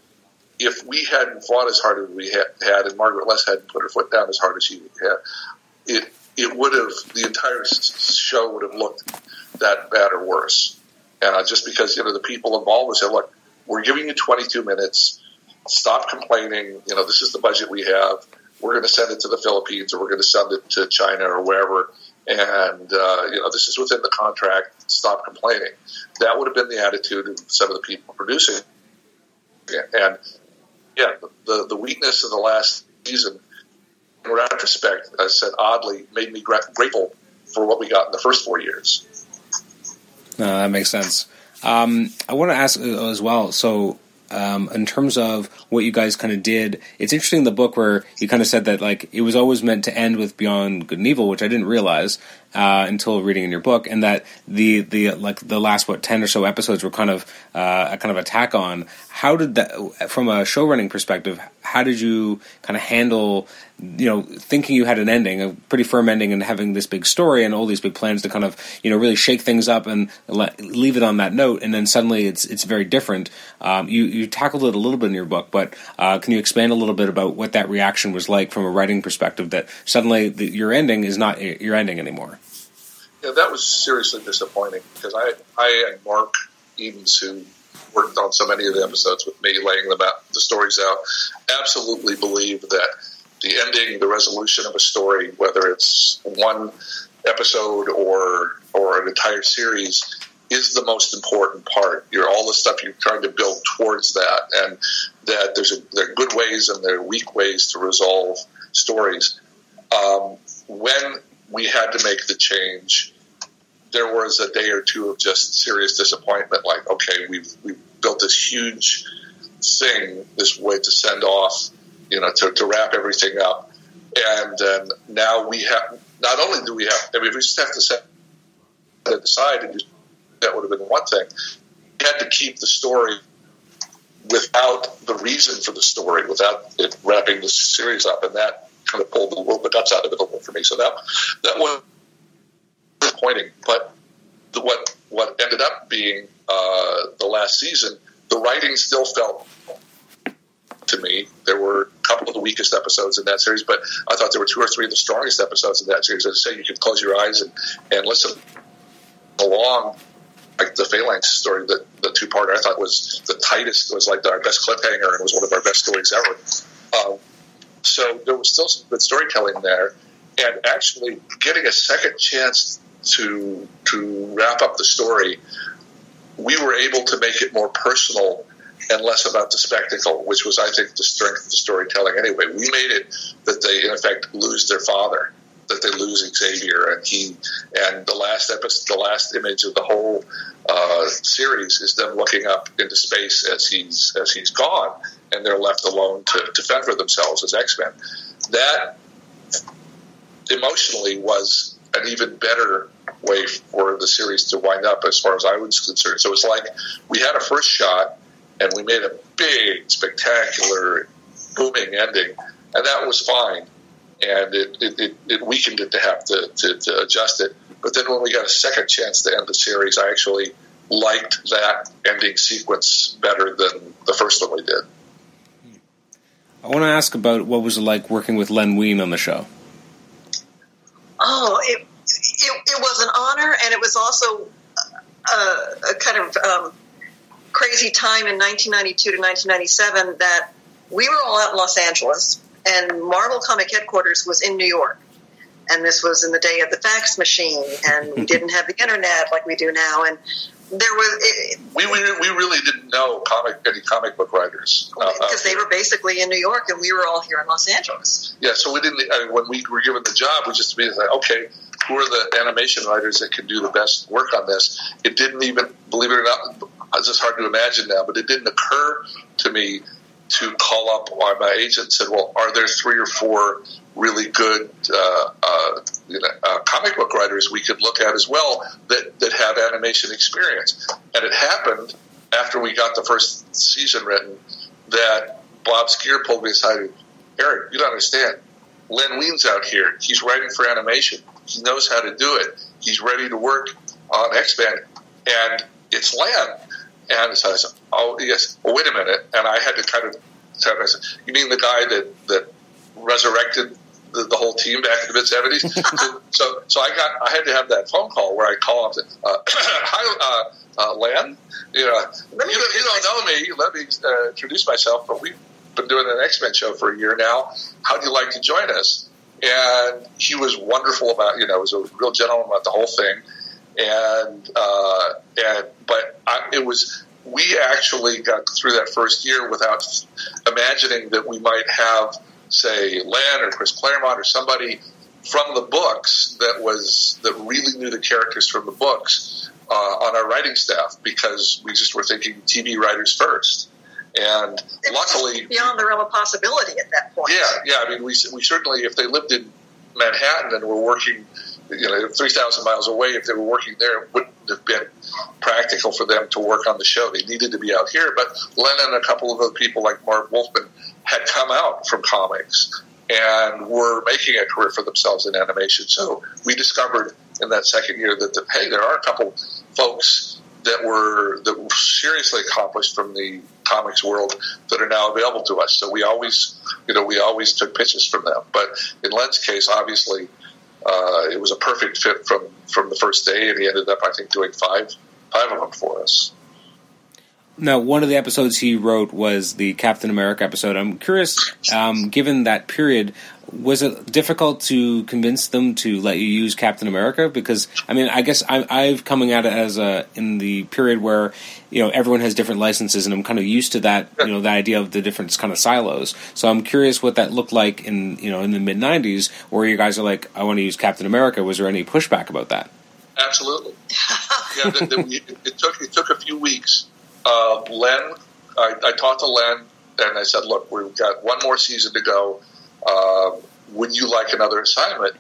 [SPEAKER 3] if we hadn't fought as hard as we had, and Margaret Loesch hadn't put her foot down as hard as she had, it it would have the entire show would have looked that bad or worse. And uh, just because you know the people involved say, "Look, we're giving you 22 minutes. Stop complaining. You know this is the budget we have. We're going to send it to the Philippines, or we're going to send it to China, or wherever, and uh, you know this is within the contract. Stop complaining. That would have been the attitude of some of the people producing. And yeah, the the weakness of the last season, in retrospect, I said oddly, made me grateful for what we got in the first four years.
[SPEAKER 1] No, that makes sense. Um, I want to ask uh, as well. So, um, in terms of what you guys kind of did, it's interesting in the book where you kind of said that like it was always meant to end with Beyond Good and Evil, which I didn't realize uh, until reading in your book, and that the the like the last what ten or so episodes were kind of uh, a kind of attack on. How did that, from a show running perspective, how did you kind of handle you know, thinking you had an ending, a pretty firm ending, and having this big story and all these big plans to kind of, you know, really shake things up and let, leave it on that note, and then suddenly it's it's very different. Um, you you tackled it a little bit in your book, but uh, can you expand a little bit about what that reaction was like from a writing perspective? That suddenly the, your ending is not your ending anymore.
[SPEAKER 3] Yeah, that was seriously disappointing because I I and Mark Edens who worked on so many of the episodes with me, laying them out, the stories out, absolutely believe that the ending, the resolution of a story, whether it's one episode or or an entire series, is the most important part. You're all the stuff you're trying to build towards that, and that there's a, there are good ways and there are weak ways to resolve stories. Um, when we had to make the change, there was a day or two of just serious disappointment. Like, okay, we've we've built this huge thing, this way to send off you know, to, to wrap everything up. And then now we have, not only do we have, I mean, we just have to set it aside and that would have been one thing. We had to keep the story without the reason for the story, without it wrapping the series up. And that kind of pulled the little bit guts out of it a little for me. So that, that was disappointing. But the, what, what ended up being uh, the last season, the writing still felt to me. There were couple of the weakest episodes in that series, but I thought there were two or three of the strongest episodes in that series. As I say, you can close your eyes and, and listen along. Like the Phalanx story, the, the two part I thought was the tightest, was like our best cliffhanger and was one of our best stories ever. Um, so there was still some good storytelling there. And actually getting a second chance to to wrap up the story, we were able to make it more personal and less about the spectacle, which was, I think, the strength of the storytelling anyway. We made it that they, in effect, lose their father, that they lose Xavier, and he, and the last episode, the last image of the whole uh, series is them looking up into space as he's as he's gone, and they're left alone to, to fend for themselves as X Men. That emotionally was an even better way for the series to wind up, as far as I was concerned. So it was like we had a first shot and we made a big, spectacular, booming ending, and that was fine. And it, it, it, it weakened it to have to, to, to adjust it. But then when we got a second chance to end the series, I actually liked that ending sequence better than the first one we did.
[SPEAKER 1] I want to ask about what was it like working with Len Wein on the show.
[SPEAKER 2] Oh, it it, it was an honor, and it was also a, a kind of um, crazy time in 1992 to 1997 that we were all out in Los Angeles and Marvel Comic headquarters was in New York. And this was in the day of the fax machine, and we didn't have the internet like we do now. And there was it,
[SPEAKER 3] we, we, we really didn't know comic any comic book writers
[SPEAKER 2] uh, because uh, they were basically in New York and we were all here in Los Angeles.
[SPEAKER 3] Yeah, so we didn't. I mean, when we were given the job, we just be like, okay, who are the animation writers that can do the best work on this? It didn't even, believe it or not, it's just hard to imagine now, but it didn't occur to me to call up my agent and said, well, are there three or four really good uh, uh, you know, uh, comic book writers we could look at as well that, that have animation experience? And it happened after we got the first season written that Bob Skir pulled me aside. Eric, you don't understand. Len Wein's out here. He's writing for animation. He knows how to do it. He's ready to work on X Men, and it's Len. And so I said, "Oh yes." Well, wait a minute. And I had to kind of tell I said, "You mean the guy that that resurrected the, the whole team back in the mid seventies?" so, so, so I got I had to have that phone call where I call him. And say, uh, Hi, uh, uh, Len. You know, you, don't, you don't know me. Let me uh, introduce myself. But we've been doing an X Men show for a year now. How would you like to join us? And he was wonderful about you know was a real gentleman about the whole thing, and uh, and but I, it was we actually got through that first year without imagining that we might have say Len or Chris Claremont or somebody from the books that was that really knew the characters from the books uh, on our writing staff because we just were thinking TV writers first. And
[SPEAKER 2] It
[SPEAKER 3] luckily,
[SPEAKER 2] beyond the realm of possibility at that point.
[SPEAKER 3] yeah, yeah. I mean, we we certainly, if they lived in Manhattan and were working, you know, three thousand miles away, if they were working there, it wouldn't have been practical for them to work on the show. They needed to be out here. But Len and a couple of other people like Marv Wolfman had come out from comics and were making a career for themselves in animation. So we discovered in that second year that, the, hey, there are a couple folks that were that were seriously accomplished from the comics world that are now available to us. So we always, you know, we always took pitches from them. But in Len's case, obviously, uh, it was a perfect fit from from the first day, and he ended up, I think, doing five five of them for us.
[SPEAKER 1] Now, one of the episodes he wrote was the Captain America episode. I'm curious, um, given that period, was it difficult to convince them to let you use Captain America? Because I mean, I guess I, I've coming at it as a in the period where you know everyone has different licenses, and I'm kind of used to that. You know, the idea of the different kind of silos. So I'm curious what that looked like in you know in the mid '90s, where you guys are like, I want to use Captain America. Was there any pushback about that?
[SPEAKER 3] Absolutely. yeah, the, the, it took it took a few weeks. Uh, Len, I, I talked to Len and I said, "Look, we've got one more season to go. Um, would you like another assignment?"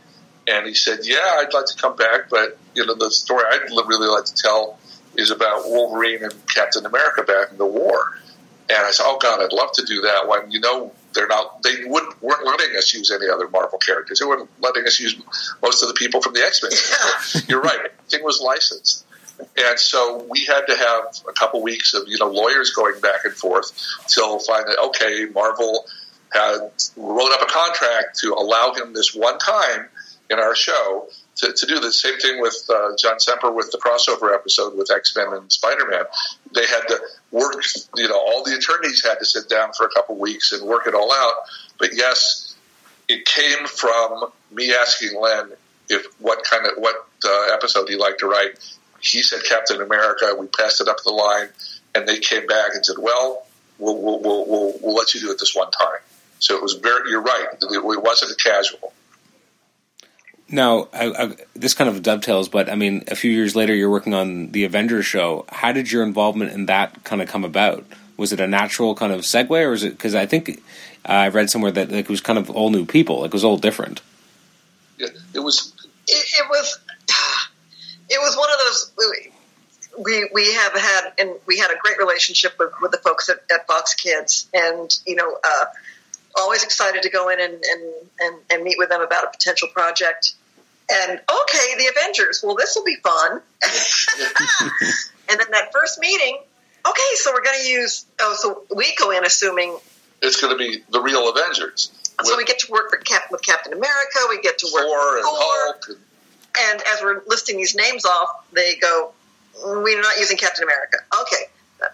[SPEAKER 3] And he said, "Yeah, I'd like to come back, but you know, the story I'd really like to tell is about Wolverine and Captain America back in the war." And I said, "Oh God, I'd love to do that one. You know, they're not they wouldn't weren't letting us use any other Marvel characters. They weren't letting us use most of the people from the X Men.
[SPEAKER 2] Yeah.
[SPEAKER 3] You're right. Everything was licensed." And so we had to have a couple weeks of you know lawyers going back and forth till finally okay Marvel had wrote up a contract to allow him this one time in our show to, to do the same thing with uh, John Semper with the crossover episode with X Men and Spider Man. They had to work you know all the attorneys had to sit down for a couple weeks and work it all out. But yes, it came from me asking Len if what kind of what uh, episode he'd like to write he said Captain America. We passed it up the line, and they came back and said, "Well, we'll we'll we'll, we'll, we'll let you do it this one time." So it was very. You're right. It wasn't a casual.
[SPEAKER 1] Now, I, I, this kind of dovetails, but I mean, a few years later, you're working on the Avengers show. How did your involvement in that kind of come about? Was it a natural kind of segue, or is it because I think uh, I read somewhere that like, it was kind of all new people, like it was all different.
[SPEAKER 3] It, it was.
[SPEAKER 2] It, it was. It was one of those. We we have had and we had a great relationship with, with the folks at, at Fox Kids, and you know, uh, always excited to go in and, and, and, and meet with them about a potential project. And okay, the Avengers. Well, this will be fun. and then that first meeting, okay, so we're going to use. Oh, so we go in assuming
[SPEAKER 3] It's going to be the real Avengers.
[SPEAKER 2] so we get to work with, Cap, with Captain America. We get to work
[SPEAKER 3] Thor
[SPEAKER 2] with
[SPEAKER 3] and
[SPEAKER 2] Thor.
[SPEAKER 3] Hulk. And,
[SPEAKER 2] And as we're listing these names off, they go, "We're not using Captain America. Okay,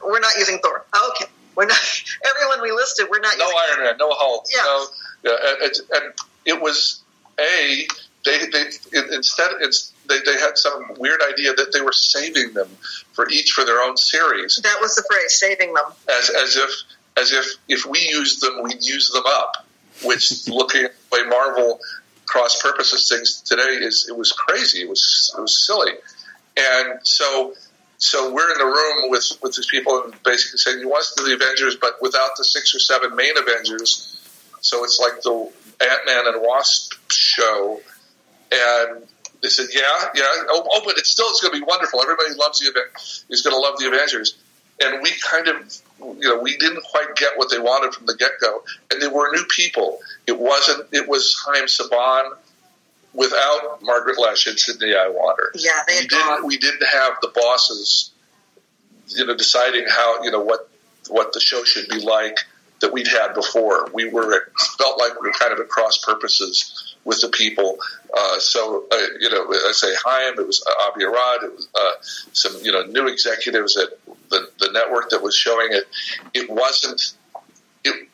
[SPEAKER 2] we're not using Thor. Okay, we're not. Everyone we listed, we're not
[SPEAKER 3] no
[SPEAKER 2] using.
[SPEAKER 3] Iron Man, no Hulk.
[SPEAKER 2] Yeah.
[SPEAKER 3] No, yeah, and, and, and it was a they they it, instead it's they, they had some weird idea that they were saving them for each for their own series.
[SPEAKER 2] That was the phrase, saving them.
[SPEAKER 3] as as if as if if we used them, we'd use them up. Which looking at the way Marvel cross purposes things today is it was crazy. It was it was silly, and so so we're in the room with with these people and basically saying you want to do the Avengers, but without the six or seven main Avengers. So it's like the Ant Man and Wasp show, and they said, "Yeah, yeah, oh, oh but it's still it's going to be wonderful. Everybody loves the event. Is going to love the Avengers." And we kind of, you know, we didn't quite get what they wanted from the get go, and they were new people. It wasn't. It was Chaim Saban without Margaret Loesch and Sidney Iwanter.
[SPEAKER 2] Yeah, they
[SPEAKER 3] We didn't. We didn't have the bosses, you know, deciding how you know what what the show should be like that we'd had before. We were felt like we were kind of at cross purposes with the people. Uh, so uh, you know, I say Chaim, it was Avi Arad, it was uh, some you know new executives at the the network that was showing it. It wasn't. It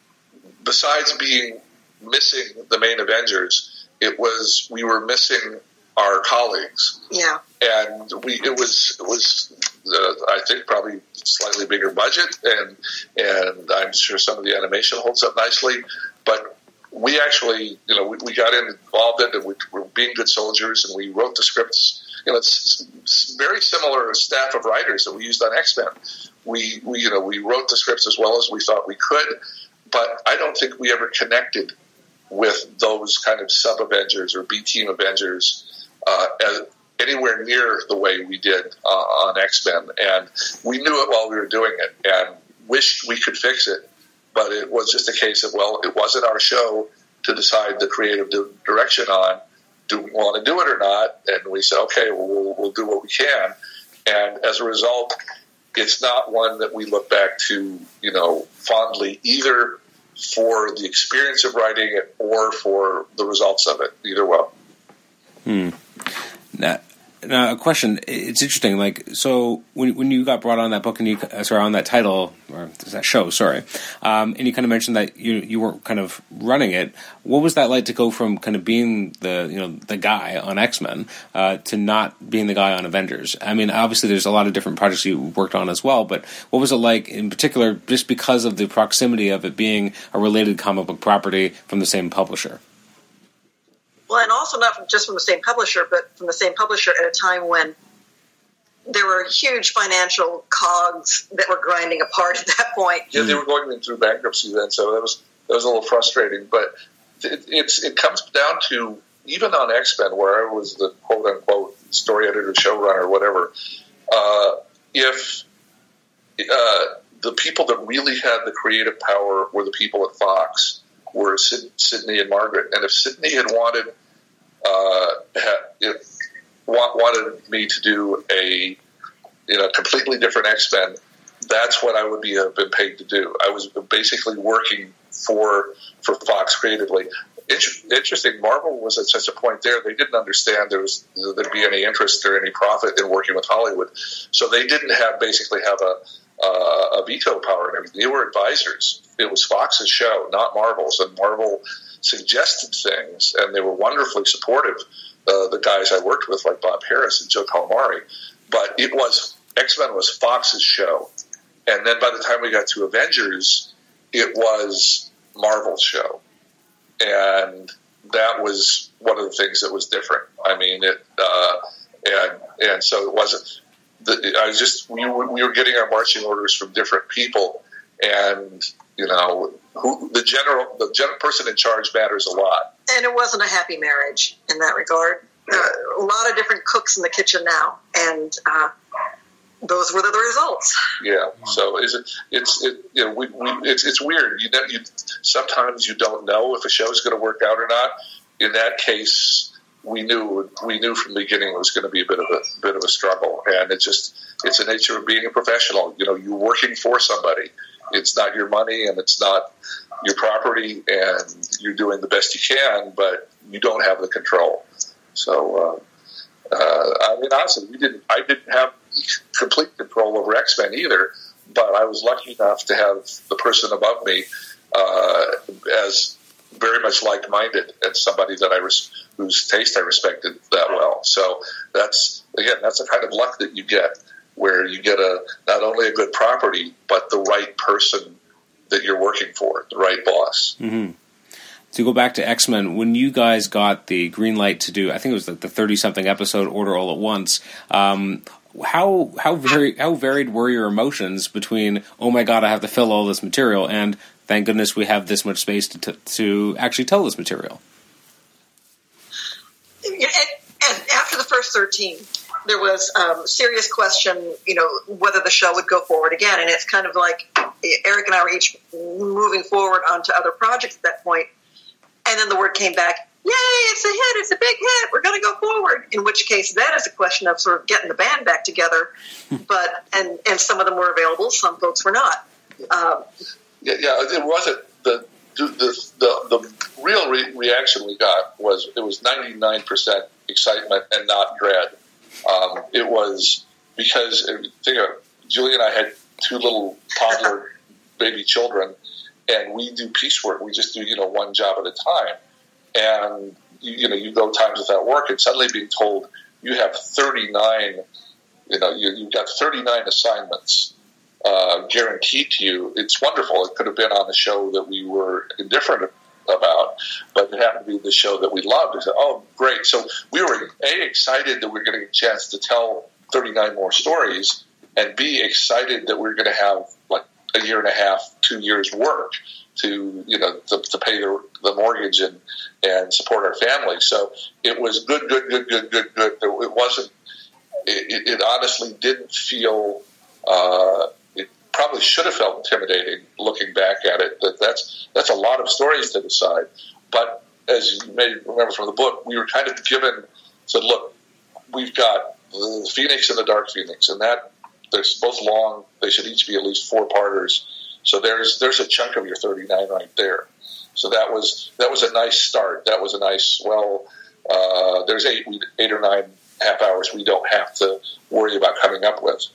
[SPEAKER 3] besides being missing the main Avengers. it was we were missing our colleagues.
[SPEAKER 2] Yeah.
[SPEAKER 3] And we it was it was uh, I think probably slightly bigger budget and and I'm sure some of the animation holds up nicely, but we actually you know we, we got involved in it. We were being good soldiers and we wrote the scripts. You know, it's, it's very similar staff of writers that we used on X Men. We we you know we wrote the scripts as well as we thought we could, but I don't think we ever connected with those kind of sub Avengers or B team Avengers uh, anywhere near the way we did uh, on X Men, and we knew it while we were doing it, and wished we could fix it, but it was just a case of well, it wasn't our show to decide the creative direction on. Do we want to do it or not? And we said, okay, well, we'll, we'll do what we can. And as a result, it's not one that we look back to, you know, fondly either for the experience of writing it or for the results of it. Either well.
[SPEAKER 1] Hmm. Now, now, a question. It's interesting. Like, so when when you got brought on that book and you uh, sorry on that title or that show, sorry, um, and you kind of mentioned that you you weren't kind of running it. What was that like to go from kind of being the you know the guy on X Men uh, to not being the guy on Avengers? I mean, obviously there's a lot of different projects you worked on as well, but what was it like in particular, just because of the proximity of it being a related comic book property from the same publisher?
[SPEAKER 2] Well, and also not just from the same publisher, but from the same publisher at a time when there were huge financial cogs that were grinding apart at that point.
[SPEAKER 3] Yeah, they were going through bankruptcy then, so that was that was a little frustrating. But it, it's it comes down to even on X Men, where I was the quote unquote story editor, showrunner, whatever. Uh, if uh, the people that really had the creative power were the people at Fox, were Sid, Sydney and Margaret, and if Sydney had wanted uh, wanted me to do a you know completely different X Men, that's what I would be have been paid to do. I was basically working for for Fox creatively. Interesting. Marvel was at such a point there; they didn't understand there was there'd be any interest or any profit in working with Hollywood, so they didn't have basically have a uh, a veto power and everything. They were advisors. It was Fox's show, not Marvel's, and Marvel suggested things, and they were wonderfully supportive. Uh, the guys I worked with, like Bob Harras and Joe Calamari, but it was X Men was Fox's show, and then by the time we got to Avengers, it was Marvel's show, and that was one of the things that was different. I mean, it uh, and and so it wasn't. The, I was just we were, we were getting our marching orders from different people, and you know, who the general the general person in charge matters a lot.
[SPEAKER 2] And it wasn't a happy marriage in that regard. Uh, a lot of different cooks in the kitchen now, and uh, those were the, the, results.
[SPEAKER 3] Yeah. So is it? It's it. You know, we, we it's it's weird. You know, you sometimes you don't know if a show is going to work out or not. In that case, we knew we knew from the beginning it was going to be a bit of a bit of a struggle, and it's just it's the nature of being a professional. You know, you're working for somebody it's not your money and it's not your property, and you're doing the best you can, but you don't have the control. So, uh, uh, I mean, honestly, we didn't. I didn't have complete control over X Men either, but I was lucky enough to have the person above me uh, as very much like minded and somebody that I res- whose taste I respected that well. So that's again, that's the kind of luck that you get where you get a not only a good property but the right person that you're working for, the right boss.
[SPEAKER 1] Mm-hmm. To go back to X Men, when you guys got the green light to do, I think it was like the thirty something episode Order All at Once. Um, how how very how varied were your emotions between oh my god I have to fill all this material and thank goodness we have this much space to t- to actually tell this material.
[SPEAKER 2] And, and after the first thirteen, there was um, serious question, you know, whether the show would go forward again. And it's kind of like Eric and I were each moving forward onto other projects at that point. And then the word came back, yay, it's a hit, it's a big hit, we're going to go forward. In which case, that is a question of sort of getting the band back together. but, and, and some of them were available, some folks were not. Um,
[SPEAKER 3] yeah, yeah, it wasn't the, the, the, the real re- reaction we got was it was 99% excitement and not dread um, it was because think of Julie and I had two little toddler baby children, and we do piecework. We just do you know one job at a time. and you, you know you go times without work, and suddenly being told you have 39, you know, you, you've got 39 assignments uh, guaranteed to you. It's wonderful. It could have been on a show that we were indifferent about, but it happened to be the show that we loved. We said, oh, great. So we were A, excited that we are getting a chance to tell 39 more stories, and B, excited that we are going to have like a year and a half, two years work to, you know, to, to pay the, the mortgage and, and support our family. So it was good, good, good, good, good, good. It wasn't, it, it honestly didn't feel, uh, probably should have felt intimidating looking back at it. That that's that's a lot of stories to decide. But as you may remember from the book, we were kind of given said, look, we've got the Phoenix and the Dark Phoenix, and that they're both long. They should each be at least four parters. So there's there's a chunk of your 39 right there. So that was that was a nice start. That was a nice well. Uh, there's eight eight or nine half hours we don't have to worry about coming up with.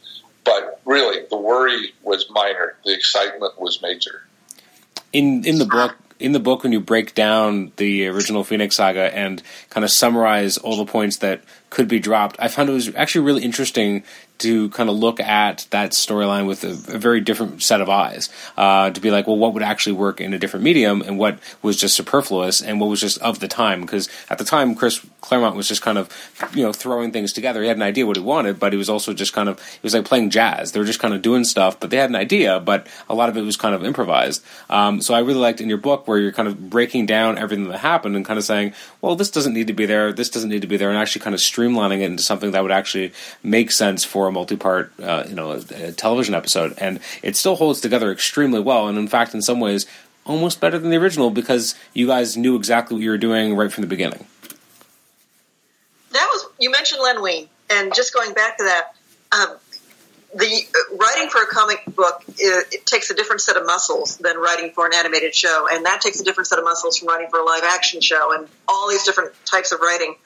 [SPEAKER 3] But really, the worry was minor. The excitement was major.
[SPEAKER 1] In in the book, in the book, when you break down the original Phoenix Saga and kind of summarize all the points that could be dropped, I found it was actually really interesting to kind of look at that storyline with a, a, very different set of eyes. Uh, to be like, well, what would actually work in a different medium, and what was just superfluous, and what was just of the time? Because at the time, Chris Claremont was just kind of, you know, throwing things together. He had an idea what he wanted, but he was also just kind of, he was like playing jazz. They were just kind of doing stuff, but they had an idea, but a lot of it was kind of improvised. Um, so I really liked in your book where you're kind of breaking down everything that happened and kind of saying, well, this doesn't need to be there, this doesn't need to be there, and actually kind of streamlining it into something that would actually make sense for a multi-part, uh, you know, a, a television episode, and it still holds together extremely well. And in fact, in some ways, almost better than the original because you guys knew exactly what you were doing right from the beginning.
[SPEAKER 2] That was you mentioned Len Wein, and just going back to that, um, the uh, writing for a comic book it, it, takes a different set of muscles than writing for an animated show, and that takes a different set of muscles from writing for a live action show, and all these different types of writing.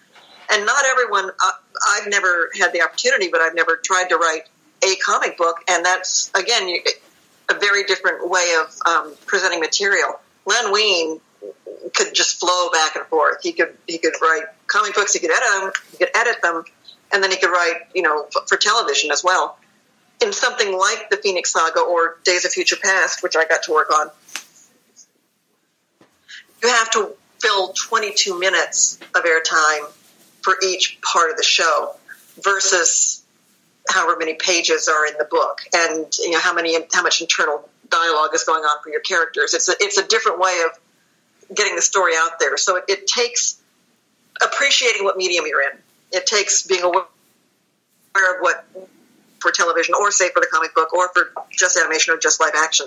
[SPEAKER 2] And not everyone. Uh, I've never had the opportunity, but I've never tried to write a comic book, and that's again a very different way of um, presenting material. Len Wein could just flow back and forth. He could he could write comic books. He could edit them. He could edit them, and then he could write you know for television as well. In something like the Phoenix Saga or Days of Future Past, which I got to work on, you have to fill 22 minutes of airtime for each part of the show versus however many pages are in the book and you know how many how much internal dialogue is going on for your characters. It's a, it's a different way of getting the story out there. So it, it takes appreciating what medium you're in. It takes being aware of what for television or say for the comic book or for just animation or just live action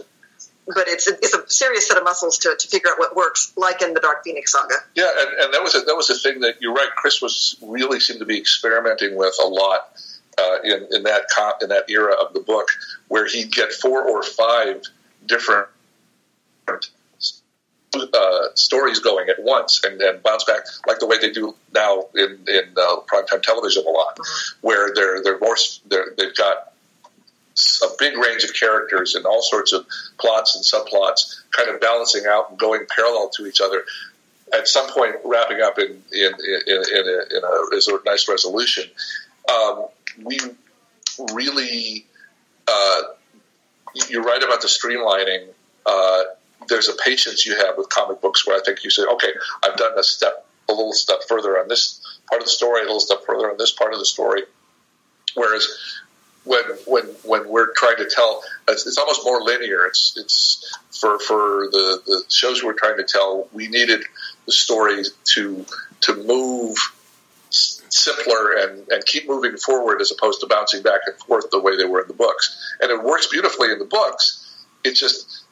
[SPEAKER 2] but it's a, it's a serious set of muscles to, to figure out what works, like in the Dark Phoenix saga.
[SPEAKER 3] Yeah, and, and that was a, that was a thing that you're right. Chris was really seemed to be experimenting with a lot uh, in in that in that era of the book, where he'd get four or five different uh, stories going at once and then bounce back like the way they do now in in uh, primetime television a lot, mm-hmm. where they're they're more they're, they've got a big range of characters and all sorts of plots and subplots kind of balancing out and going parallel to each other. At some point, wrapping up in in in, in, a, in a, a, nice resolution. Um, we really, uh, you're right about the streamlining. Uh, there's a patience you have with comic books where I think you say, okay, I've done a step, a little step further on this part of the story, a little step further on this part of the story. Whereas when when when we're trying to tell it's, it's, almost more linear. It's it's for for the the shows we're trying to tell we needed the story to to move simpler and and keep moving forward as opposed to bouncing back and forth the way they were in the books. And it works beautifully in the books. It's just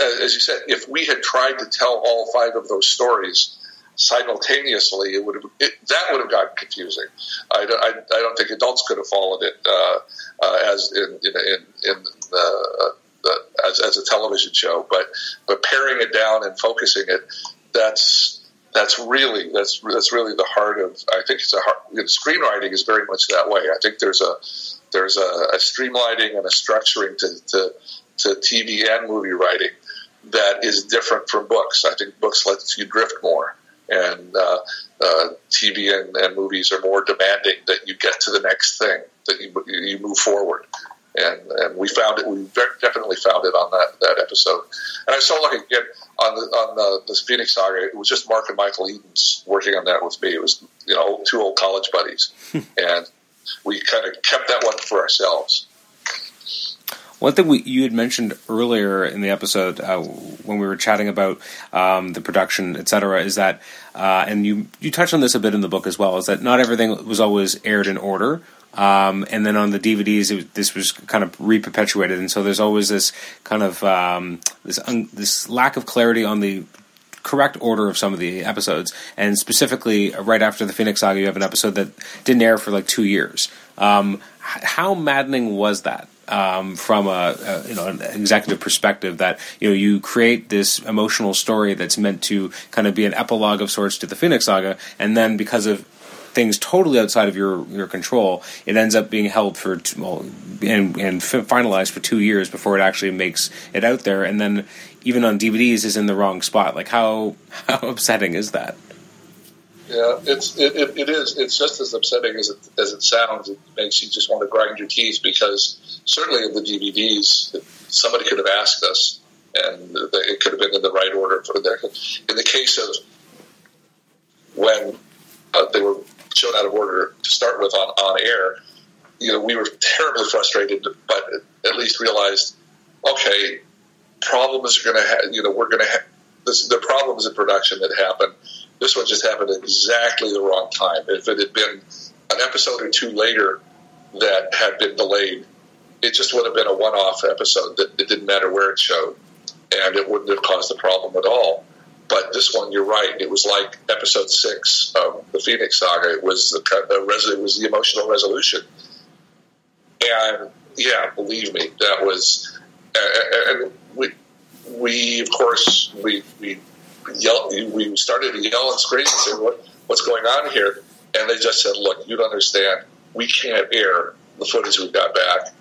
[SPEAKER 3] as you said if we had tried to tell all five of those stories simultaneously, it would have it, that would have gotten confusing. I don't, I, I, don't think adults could have followed it uh, uh, as in in in, in the, the, as, as a television show, but but paring it down and focusing it that's that's really that's that's really the heart of I think it's a heart, screenwriting is very much that way. I think there's a there's a, a streamlining and a structuring to, to to TV and movie writing that is different from books. I think books lets you drift more and uh, uh, TV and, and, movies are more demanding that you get to the next thing, that you, you move forward. And, and we found it. We definitely found it on that, that episode. And I saw like again on the on the, the Phoenix Saga. It was just Mark and Michael Edens working on that with me. It was you know two old college buddies, and we kind of kept that one for ourselves.
[SPEAKER 1] One thing we, you had mentioned earlier in the episode uh, when we were chatting about um, the production, et cetera, is that, uh, and you you touched on this a bit in the book as well, is that not everything was always aired in order. Um, and then on the DVDs, it, this was kind of reperpetuated, and so there's always this kind of um, this un, this lack of clarity on the correct order of some of the episodes. And specifically, right after the Phoenix Saga, you have an episode that didn't air for like two years. Um, how maddening was that? Um, from a, a, you know an executive perspective that you know you create this emotional story that's meant to kind of be an epilogue of sorts to the Phoenix Saga, and then because of things totally outside of your your control, it ends up being held for well, and and finalized for two years before it actually makes it out there, and then even on DVDs is in the wrong spot. Like how how upsetting is that?
[SPEAKER 3] Yeah, it's it, it, it is. It's just as upsetting as it as it sounds. It makes you just want to grind your teeth because certainly in the DVDs, somebody could have asked us, and it could have been in the right order for. In the case of when uh, they were shown out of order to start with on, on air, you know, we were terribly frustrated, but at least realized, okay, problems are going to have, you know, we're going to have, the problems in production that happened. This one just happened at exactly the wrong time. If it had been an episode or two later that had been delayed, it just would have been a one-off episode that it didn't matter where it showed, and it wouldn't have caused a problem at all. But this one, you're right. It was like episode six of the Phoenix Saga. It was the, the res- it was the emotional resolution, and yeah, believe me, that was. And we, we of course, we we we started to yell and scream and say, "What what's going on here?" And they just said, "Look, you don't understand. We can't air the footage we got back."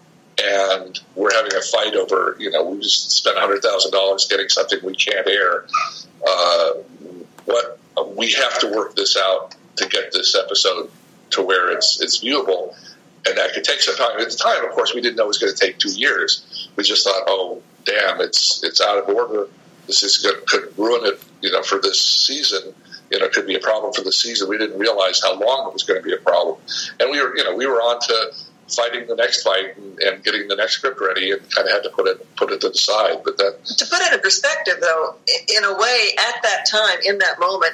[SPEAKER 3] And we're having a fight over, you know, we just spent hundred thousand dollars getting something we can't air. Uh, what we have to work this out to get this episode to where it's it's viewable, and that could take some time. At the time, of course, we didn't know it was going to take two years. We just thought, oh, damn, it's it's out of order. This is good, could ruin it, you know, for this season. You know, it could be a problem for the season. We didn't realize how long it was going to be a problem, and we were, you know, we were on to fighting the next fight and, and, getting the next script ready and kind of had to put it put it to the side. But that
[SPEAKER 2] to put it in perspective, though, in a way, at that time, in that moment,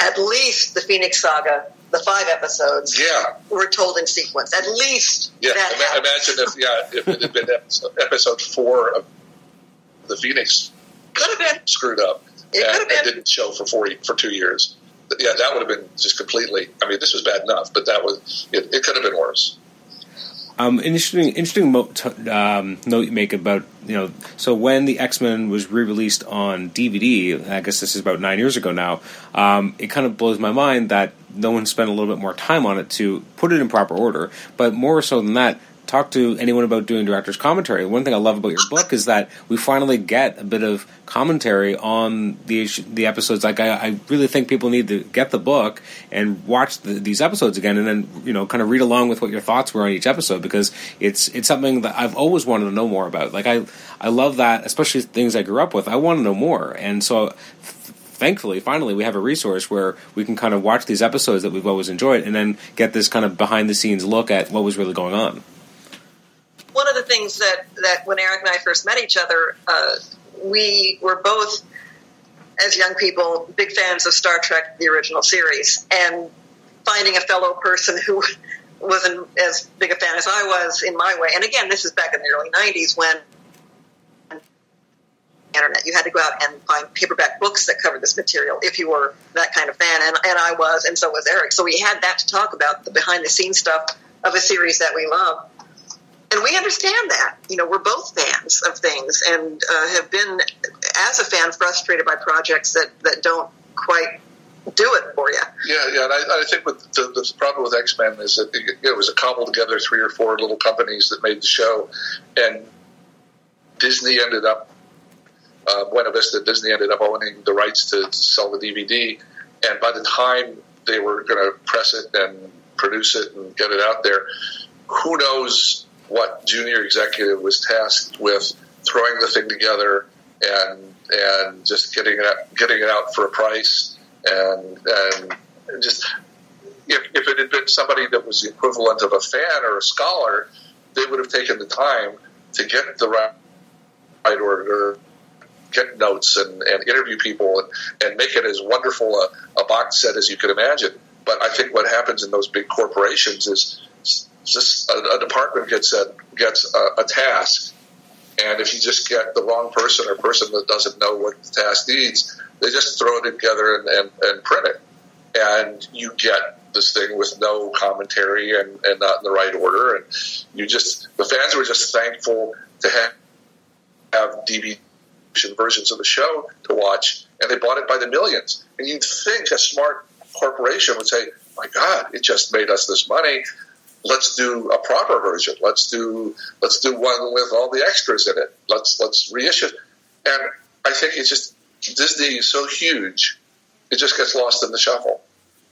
[SPEAKER 2] at least the Phoenix Saga, the five episodes,
[SPEAKER 3] yeah,
[SPEAKER 2] were told in sequence. At least,
[SPEAKER 3] yeah. Ima- imagine if yeah, if it had been episode, episode four of the Phoenix
[SPEAKER 2] could have been
[SPEAKER 3] screwed up
[SPEAKER 2] it
[SPEAKER 3] and, and didn't show for four for two years. Yeah, that would have been just completely. I mean, this was bad enough, but that was it. It could have been worse.
[SPEAKER 1] Um, interesting, interesting mo- t- um, note you make about you know. So when the X Men was re-released on DVD, I guess this is about nine years ago now. Um, it kind of blows my mind that no one spent a little bit more time on it to put it in proper order. But more so than that, talk to anyone about doing director's commentary. One thing I love about your book is that we finally get a bit of commentary on the the episodes. Like I, I really think people need to get the book and watch the, these episodes again, and then you know kind of read along with what your thoughts were on each episode because it's it's something that I've always wanted to know more about. Like I I love that, especially things I grew up with. I want to know more, and so thankfully, finally, we have a resource where we can kind of watch these episodes that we've always enjoyed and then get this kind of behind the scenes look at what was really going on
[SPEAKER 2] one of the things that, that when Eric and I first met each other, uh, we were both, as young people, big fans of Star Trek, the original series, and finding a fellow person who wasn't as big a fan as I was in my way. And again, this is back in the early 90s when internet. You had to go out and find paperback books that covered this material if you were that kind of fan, and, and I was, and so was Eric. So we had that to talk about the behind the scenes stuff of a series that we love and we understand that. You know, we're both fans of things and uh, have been, as a fan, frustrated by projects that, that don't quite do it for you.
[SPEAKER 3] Yeah, yeah. And I, I think with the, the, problem with X Men is that it, was a cobbled together three or four little companies that made the show, and Disney ended up, uh, Buena Vista Disney ended up owning the rights to sell the DVD, and by the time they were going to press it and produce it and get it out there, who knows what junior executive was tasked with throwing the thing together and and just getting it out, getting it out for a price and and just if, if it had been somebody that was the equivalent of a fan or a scholar, they would have taken the time to get the right, order, get notes and, and interview people and, and make it as wonderful a, a box set as you could imagine. But I think what happens in those big corporations is just a, a department gets a, gets a, a task and if you just get the wrong person or person that doesn't know what the task needs, they just throw it together and, and, and print it. And you get this thing with no commentary and, and not in the right order. And you just, the fans were just thankful to have, have DVD versions of the show to watch. And they bought it by the millions. And you'd think a smart corporation would say, my God, it just made us this money let's do a proper version. Let's do let's do one with all the extras in it. Let's let's reissue. And I think it's just Disney is so huge, it just gets lost in the shuffle.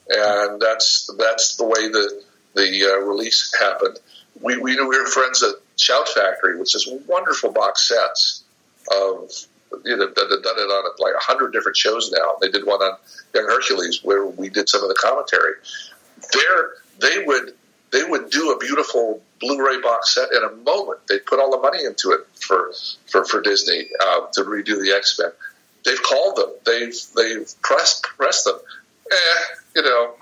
[SPEAKER 3] And that's that's the way the the uh, release happened. We, we we were friends at Shout Factory, which is wonderful box sets of you know, that have done it on like a hundred different shows now. They did one on Young Hercules where we did some of the commentary. There, they would they would do a beautiful Blu-ray box set in a moment. They put all the money into it for for, for Disney uh, to redo the X Men. They've called them. They've they've pressed pressed them. Eh, you know,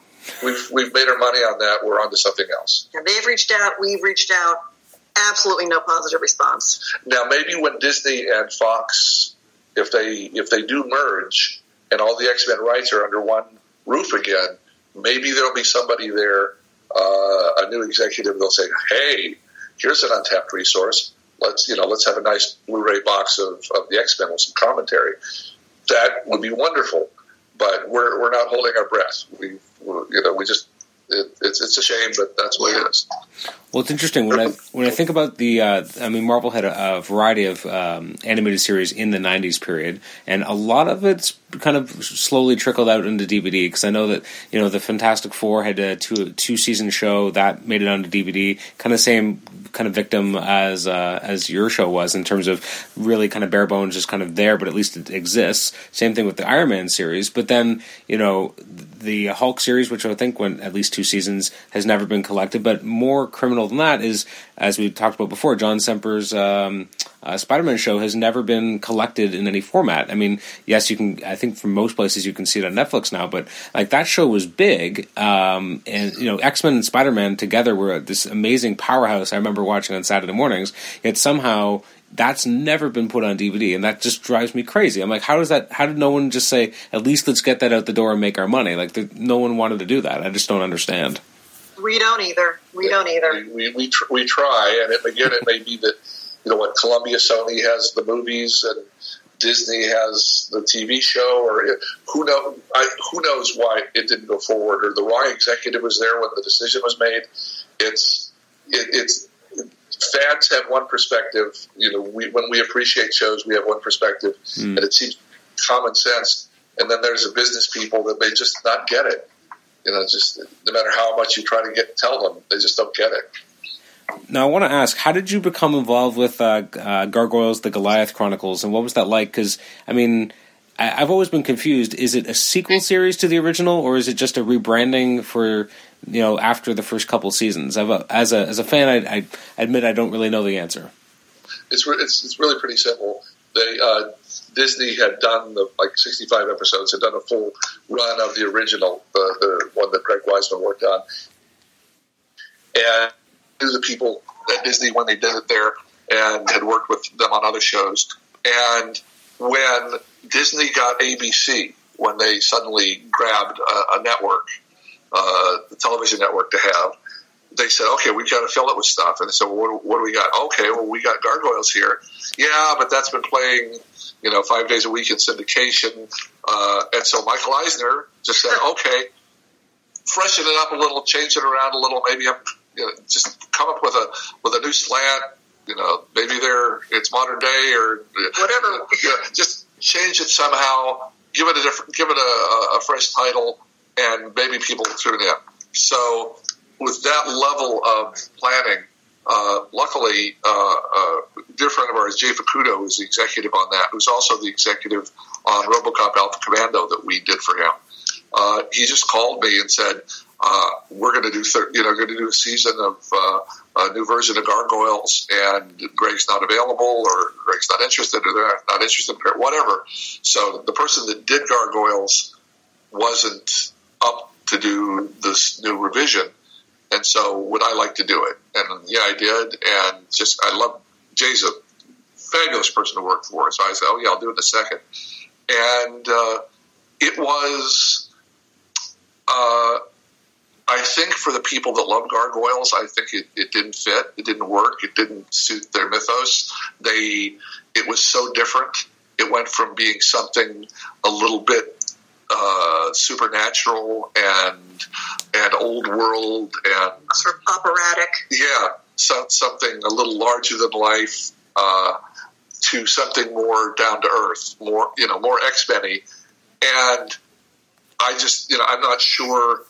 [SPEAKER 3] we've we've made our money on that. We're on to something else.
[SPEAKER 2] And they've reached out. We've reached out. Absolutely no positive response.
[SPEAKER 3] Now, maybe when Disney and Fox, if they if they do merge and all the X Men rights are under one roof again, maybe there'll be somebody there uh, a new executive, they'll say, "Hey, here's an untapped resource. Let's you know, let's have a nice Blu-ray box of, of the X Men with some commentary." That would be wonderful, but we're we're not holding our breath. We you know we just it, it's it's a shame, but that's what it is.
[SPEAKER 1] Well, it's interesting when I when I think about the. Uh, I mean, Marvel had a, a variety of um, animated series in the '90s period, and a lot of it's kind of slowly trickled out into DVD. Because I know that you know the Fantastic Four had a two two season show that made it onto DVD. Kind of same kind of victim as uh, as your show was in terms of really kind of bare bones, just kind of there, but at least it exists. Same thing with the Iron Man series, but then you know the Hulk series, which I think went at least two seasons, has never been collected, but more criminal than that is, as we talked about before, John Semper's um, uh, Spider-Man show has never been collected in any format. I mean, yes, you can. I think from most places you can see it on Netflix now, but like that show was big, um, and you know, X-Men and Spider-Man together were this amazing powerhouse. I remember watching on Saturday mornings. Yet somehow that's never been put on DVD, and that just drives me crazy. I'm like, how does that? How did no one just say, at least let's get that out the door and make our money? Like, the, no one wanted to do that. I just don't understand.
[SPEAKER 2] We don't either. We don't either.
[SPEAKER 3] We we, we, tr- we try, and it, again, it may be that you know what Columbia, Sony has the movies, and Disney has the TV show, or it, who know I, who knows why it didn't go forward, or the wrong executive was there when the decision was made. It's it, it's fans have one perspective. You know, we, when we appreciate shows, we have one perspective, mm. and it seems common sense. And then there's the business people that may just not get it you know, just no matter how much you try to get tell them, they just don't get it.
[SPEAKER 1] Now, I want to ask, how did you become involved with uh, uh, Gargoyles: The Goliath Chronicles, and what was that like? Because I mean, I, have always been confused. Is it a sequel series to the original, or is it just a rebranding for you know after the first couple seasons? A, as a as a fan, I, I, admit I don't really know the answer.
[SPEAKER 3] It's re- it's, it's really pretty simple. They uh, Disney had done the like 65 episodes, had done a full run of the original, the, the one that Greg Weisman worked on, and the people at Disney when they did it there, and had worked with them on other shows. And when Disney got ABC, when they suddenly grabbed a, a network, uh, the television network to have, they said, okay, we've got to fill it with stuff. And so, what, what do we got? Okay, well, we got Gargoyles here. Yeah, but that's been playing, you know, five days a week in syndication. Uh, and so Michael Eisner just said, okay, freshen it up a little, change it around a little, maybe I'm, you know, just come up with a with a new slant. You know, maybe they're it's modern day or
[SPEAKER 2] whatever.
[SPEAKER 3] You know, just change it somehow give it a different, give it a, a fresh title, and maybe people will tune in. So with that level of planning, uh, luckily, uh, uh, a dear friend of ours, Jay Fukuda, was the executive on that. Who's also the executive on RoboCop Alpha Commando that we did for him. Uh, he just called me and said, uh, "We're going to do, thir- you know, going to do a season of uh, a new version of Gargoyles, and Greg's not available, or Greg's not interested, or they're not interested, whatever." So the person that did Gargoyles wasn't up to do this new revision. And so would I like to do it? And yeah, I did. And just, I love, Jay's a fabulous person to work for. So I said, oh yeah, I'll do it in a second. And, uh, it was, uh, I think for the people that love gargoyles, I think it, it didn't fit. It didn't work. It didn't suit their mythos. They, it was so different. It went from being something a little bit uh, supernatural and and old world and
[SPEAKER 2] sort of operatic.
[SPEAKER 3] Yeah, so, something a little larger than life uh, to something more down to earth, more you know, more X Men and I just you know I'm not sure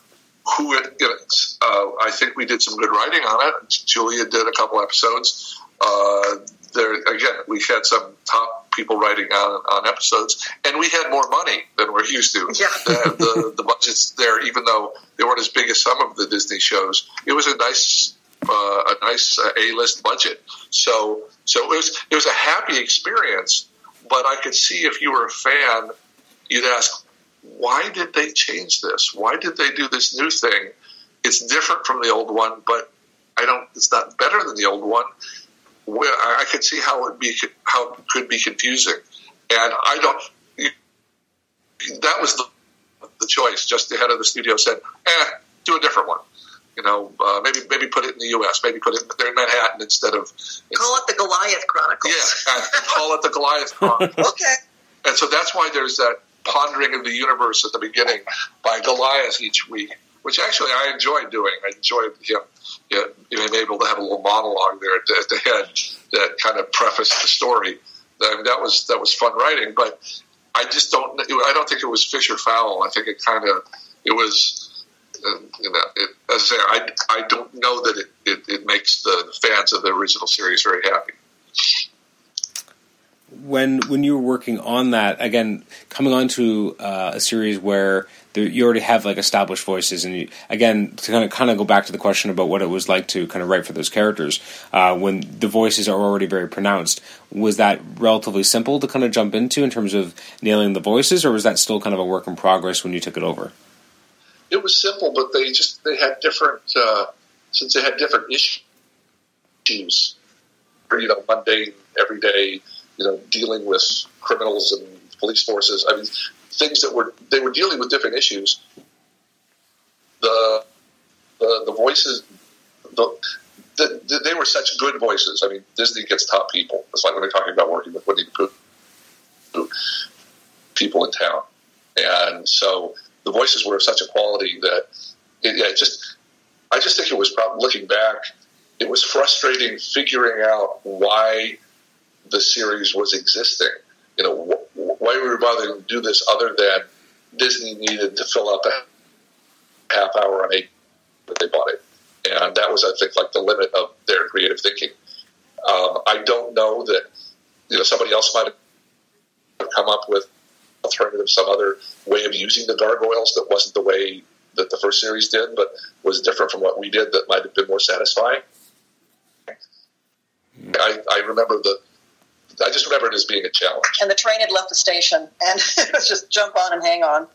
[SPEAKER 3] who it. You know, uh, I think we did some good writing on it. Julia did a couple episodes. Uh, there again, we had some top people writing on, on episodes, and we had more money than we're used to.
[SPEAKER 2] Yeah.
[SPEAKER 3] the, the, the budgets there, even though they weren't as big as some of the Disney shows, it was a nice uh, a nice uh, A list budget. So so it was it was a happy experience. But I could see if you were a fan, you'd ask, why did they change this? Why did they do this new thing? It's different from the old one, but I don't. It's not better than the old one where I could see how it be how it could be confusing, and I don't. That was the, the choice. Just the head of the studio said, "Eh, do a different one." You know, uh, maybe maybe put it in the U.S. Maybe put it there in Manhattan instead of
[SPEAKER 2] call it the Goliath Chronicles.
[SPEAKER 3] Yeah, call it the Goliath Chronicles.
[SPEAKER 2] okay.
[SPEAKER 3] And so that's why there's that pondering of the universe at the beginning by Goliath each week, which actually I enjoyed doing. I enjoyed him you know, being able to have a little monologue there at the, at the head that kind of prefaced the story. I mean, that was that was fun writing, but I just don't. I don't think it was Fisher fowl. I think it kind of it was. Uh, you know, it, as I say, I, I don't know that it, it, it makes the fans of the original series very happy
[SPEAKER 1] when when you were working on that again, coming onto uh, a series where you already have like established voices, and you, again to kind of kind of go back to the question about what it was like to kind of write for those characters uh, when the voices are already very pronounced. Was that relatively simple to kind of jump into in terms of nailing the voices, or was that still kind of a work in progress when you took it over?
[SPEAKER 3] It was simple, but they just they had different uh, since they had different issues, you know, mundane, everyday you know, dealing with criminals and police forces. I mean, things that were they were dealing with different issues. The the, the voices, the, the, they were such good voices. I mean, Disney gets top people. It's like when they're talking about working with Winnie the Pooh, people in town, and so the voices were of such a quality that it, yeah, it just I just think it was probably looking back, it was frustrating figuring out why the series was existing. You know, wh- why were we bothering to do this other than Disney needed to fill out the half hour on eight that they bought it, and that was, I think, like the limit of their creative thinking. Um, I don't know that you know somebody else might have come up with alternative, some other way of using the gargoyles that wasn't the way that the first series did, but was different from what we did that might have been more satisfying. I, I remember the I just remember it as being a challenge.
[SPEAKER 2] And the train had left the station, and it was just jump on and hang on.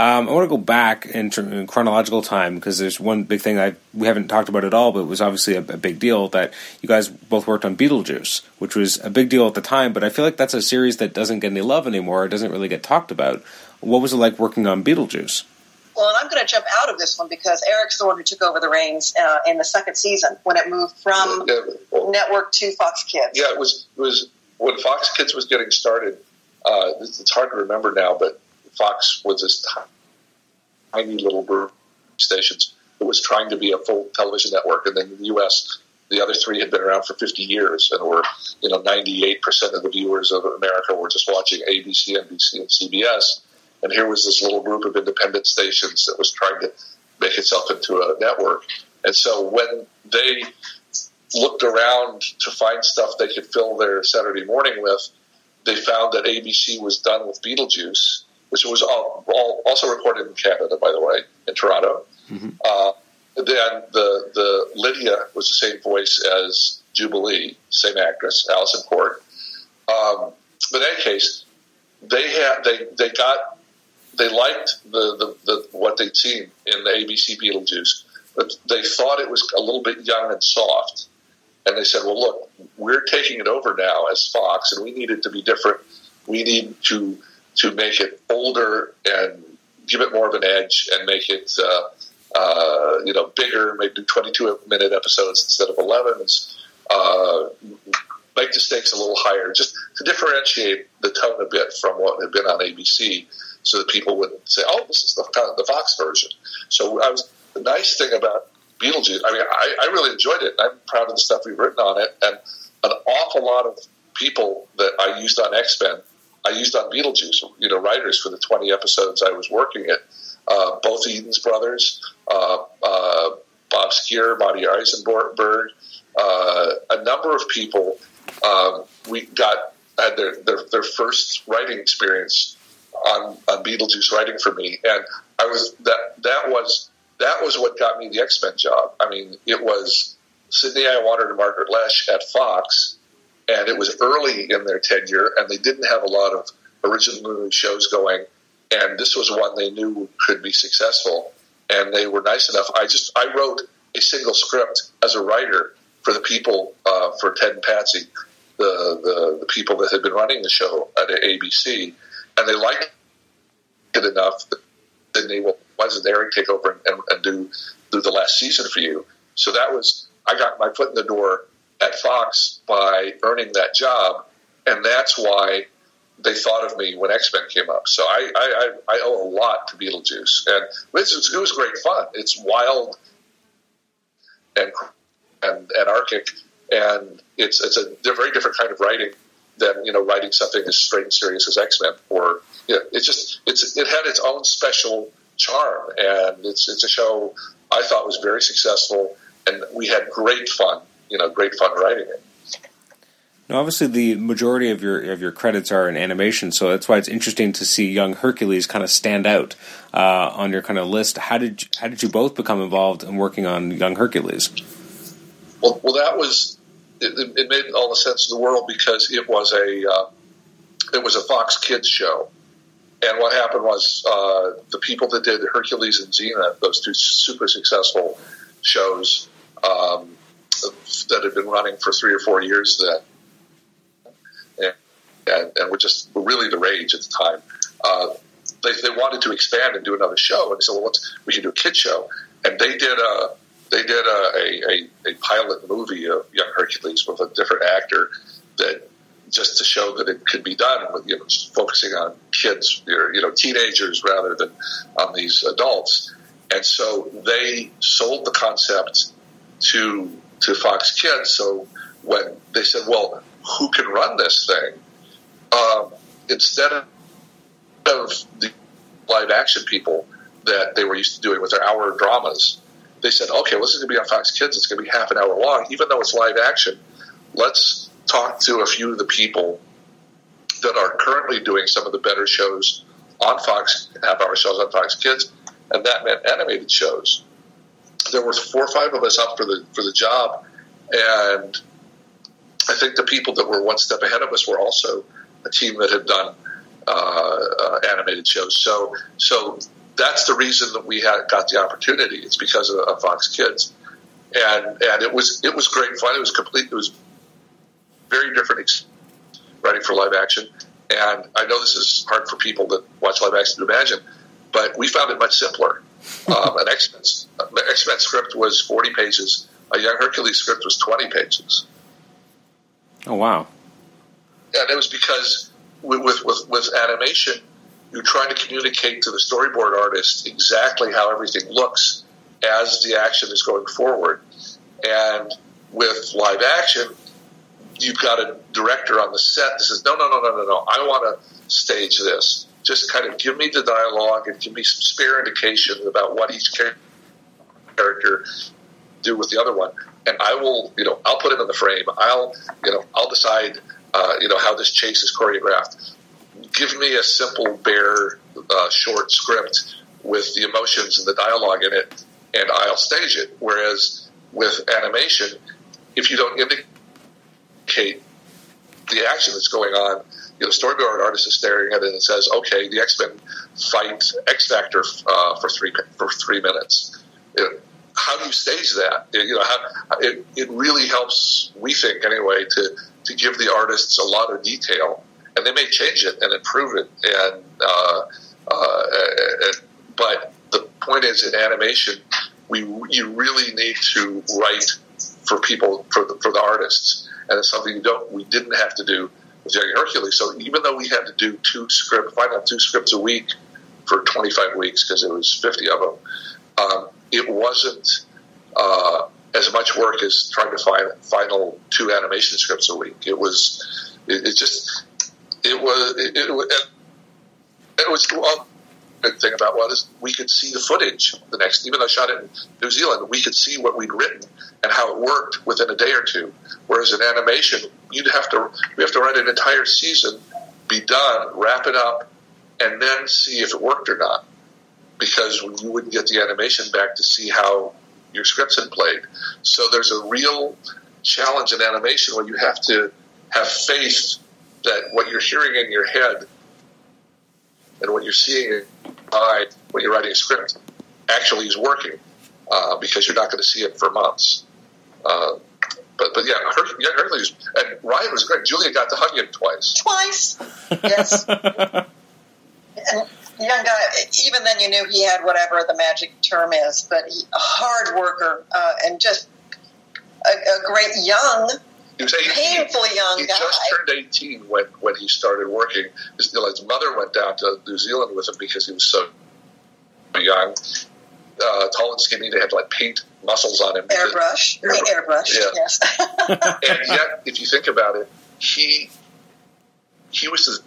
[SPEAKER 1] Um, I want to go back in, in chronological time because there's one big thing I we haven't talked about at all, but it was obviously a, a, big deal that you guys both worked on Beetlejuice, which was a big deal at the time. But I feel like that's a series that doesn't get any love anymore. It doesn't really get talked about. What was it like working on Beetlejuice?
[SPEAKER 2] Well, and I'm going to jump out of this one because Eric's the one who took over the reins uh, in the second season when it moved from yeah, well, network to Fox Kids.
[SPEAKER 3] Yeah, it was it was when Fox Kids was getting started. Uh, it's hard to remember now, but Fox was this tiny little group stations. It was trying to be a full television network, and then in the U.S., The other three had been around for 50 years and were, you know, 98% of the viewers of America were just watching ABC, NBC, and CBS. And here was this little group of independent stations that was trying to make itself into a network. And so when they looked around to find stuff they could fill their Saturday morning with, they found that ABC was done with Beetlejuice, which was all, all, also recorded in Canada, by the way, in Toronto. Mm-hmm. Uh, then the the Lydia was the same voice as Jubilee, same actress, Alyson Court. Um, but in any case, they had they they got they liked the, the, the what they'd seen in the ABC Beetlejuice, but they thought it was a little bit young and soft. And they said, "Well, look, we're taking it over now as Fox, and we need it to be different. We need to to make it older and give it more of an edge, and make it uh, uh, you know bigger, maybe twenty two minute episodes instead of eleven. Uh, make the stakes a little higher, just to differentiate the tone a bit from what had been on ABC." so that people would say, "Oh, this is the the Fox version." So I was the nice thing about Beetlejuice. I mean, I, I really enjoyed it. I'm proud of the stuff we've written on it, and an awful lot of people that I used on X Men, I used on Beetlejuice. You know, writers for the 20 episodes I was working it. Uh, both Edens brothers, uh, uh, Bob Skir, Marty Isenberg, uh, a number of people. Um, we got had their, their, their first writing experience on, on Beetlejuice writing for me, and I was that that was that was what got me the X Men job. I mean, it was Sidney Iwanter and Margaret Loesch at Fox, and it was early in their tenure, and they didn't have a lot of original shows going, and this was one they knew could be successful, and they were nice enough. I just I wrote a single script as a writer for the people uh, for Ted and Patsy, the, the the people that had been running the show at ABC and they liked it enough that then they why doesn't Eric take over and, and, do do the last season for you? So that was I got my foot in the door at Fox by earning that job, and that's why they thought of me when X Men came up. So I, I, I, owe a lot to Beetlejuice, and was, it was great fun. It's wild and and anarchic, and it's it's a very different kind of writing than you know writing something as straight and serious as X Men. Or you know, it's just it's it had its own special charm, and it's it's a show I thought was very successful, and we had great fun. You know, great fun writing it.
[SPEAKER 1] Now, obviously, the majority of your of your credits are in animation, so that's why it's interesting to see Young Hercules kind of stand out uh, on your kind of list. How did you, how did you both become involved in working on Young Hercules?
[SPEAKER 3] Well, well, that was it, it, made all the sense in the world because it was a uh, it was a Fox Kids show, and what happened was uh, the people that did Hercules and Xena, those two super successful shows um, that had been running for three or four years then, and, and, and were just really the rage at the time. Uh, they, they wanted to expand and do another show, and they said, "Well, let's we can do a kid show." And they did a they did a, a, a, pilot movie of Young Hercules with a different actor that just to show that it could be done with you know focusing on kids or you know teenagers rather than on these adults. And so they sold the concept to to Fox Kids. So when they said well who can run this thing? Um, instead of the live action people that they were used to doing with their hour dramas they said, okay, well, this is going to be on Fox Kids. It's going to be half an hour long, even though it's live action. Let's talk to a few of the people that are currently doing some of the better shows on Fox, half hour shows on Fox Kids, and that meant animated shows. There were four or five of us up for the for the job, and I think the people that were one step ahead of us were also a team that had done uh, uh, animated shows. So so that's the reason that we had got the opportunity. It's because of, of Fox Kids, and and it was it was great fun. It was complete. It was very different writing for live action. And I know this is hard for people that watch live action to imagine, but we found it much simpler. um, an X Men X Men script was forty pages. A Young Hercules script was twenty pages.
[SPEAKER 1] Oh wow!
[SPEAKER 3] And it was because with with, with animation, you're trying to communicate to the storyboard artist exactly how everything looks as the action is going forward. And with live action, you've got a director on the set that says, no, no, no, no, no, no, I want to stage this. Just kind of give me the dialogue and give me some spare indications about what each character do with the other one, and I will, you know, I'll put it in the frame. I'll, you know, I'll decide, uh, you know, how this chase is choreographed. Give me a simple, bare, uh, short script with the emotions and the dialogue in it, and I'll stage it. Whereas with animation, if you don't indicate the action that's going on, you know, storyboard artist is staring at it and says, "Okay, the X Men fight X Factor uh, for three for three minutes." how do you stage that? You know, how, it, it really helps, we think anyway, to, to give the artists a lot of detail. And they may change it and improve it. And, uh, uh, but the point is, in animation, we you really need to write for people for the, for the artists, and it's something you don't we didn't have to do with Young Hercules. So even though we had to do two script final two scripts a week for 25 weeks because it was 50 of them, um, it wasn't uh, as much work as trying to find final two animation scripts a week. It was, it, it just, it was, it, it, it was. Well, good thing about what is we could see the footage the next even though I shot it in New Zealand we could see what we'd written and how it worked within a day or two whereas in animation you'd have to we have to write an entire season be done wrap it up and then see if it worked or not because you wouldn't get the animation back to see how your scripts had played. So there's a real challenge in animation where you have to have faith that what you're hearing in your head and what you're seeing in by when you're writing a script actually is working uh, because you're not going to see it for months. Uh, but but yeah, Her- yeah, Hercules and Ryan was great. Julia got to hug him twice.
[SPEAKER 2] Twice, yes. and young guy, even then you knew he had whatever the magic term is, but he, a hard worker uh, and just a, a, great young,
[SPEAKER 3] he was 18.
[SPEAKER 2] painfully young
[SPEAKER 3] he
[SPEAKER 2] guy.
[SPEAKER 3] He just turned 18 when, when he started working. His, his mother went down to New Zealand with him because he was so young. Uh, tall and skinny, they had to like paint muscles on him.
[SPEAKER 2] Airbrush, airbrush, airbrush yeah. yes.
[SPEAKER 3] and yet, if you think about it, he he was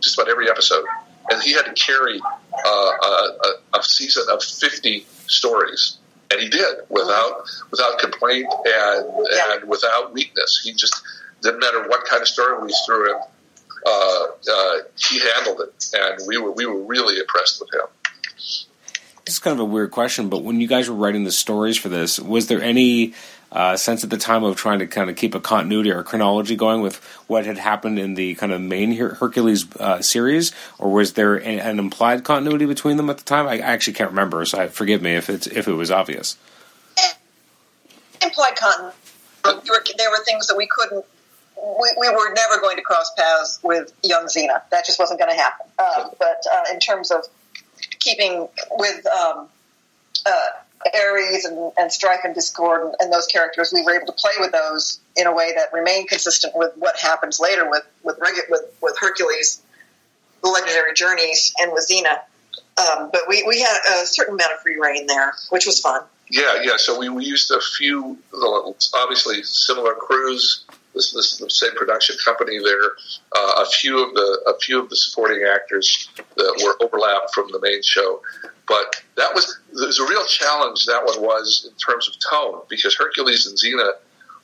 [SPEAKER 3] just about every episode and he had to carry uh, a, a, season of 50 stories and he did without without complaint and yeah. and without weakness. He just didn't matter what kind of story we threw him. Uh, uh, he handled it, and we were we were really impressed with him.
[SPEAKER 1] This is kind of a weird question, but when you guys were writing the stories for this, was there any uh, sense at the time of trying to kind of keep a continuity or a chronology going with what had happened in the kind of main Her- Hercules uh, series, or was there a, an implied continuity between them at the time? I, I actually can't remember, so I, forgive me if it's if it was obvious.
[SPEAKER 2] Implied continuity. There were things that we couldn't. We, we were never going to cross paths with young Xena. That just wasn't going to happen. Uh, but uh, in terms of keeping with um, Ares and, and Strife and Discord and, and, those characters, we were able to play with those in a way that remained consistent with what happens later with with with, with Hercules, the legendary journeys, and with Xena. Um, but we, we had a certain amount of free rein there, which was fun.
[SPEAKER 3] Yeah, yeah. So we, we used a few, obviously similar crews. This, this the same production company there. Uh, a few of the a few of the supporting actors that were overlapped from the main show. But that was there's a real challenge. That one was in terms of tone because Hercules and Xena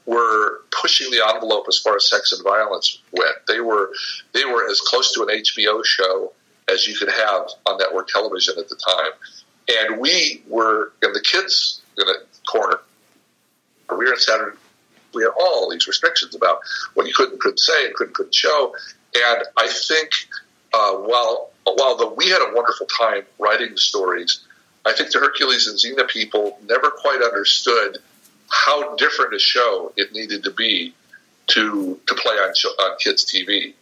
[SPEAKER 3] were pushing the envelope as far as sex and violence went. They were they were as close to an HBO show as you could have on network television at the time. And we were in the kids in the corner. We were in Saturday. We had all these restrictions about what you could and couldn't say and could and couldn't show. And I think uh, while while the, we had a wonderful time writing the stories, I think the Hercules and Xena people never quite understood how different a show it needed to be to to play on on kids TV.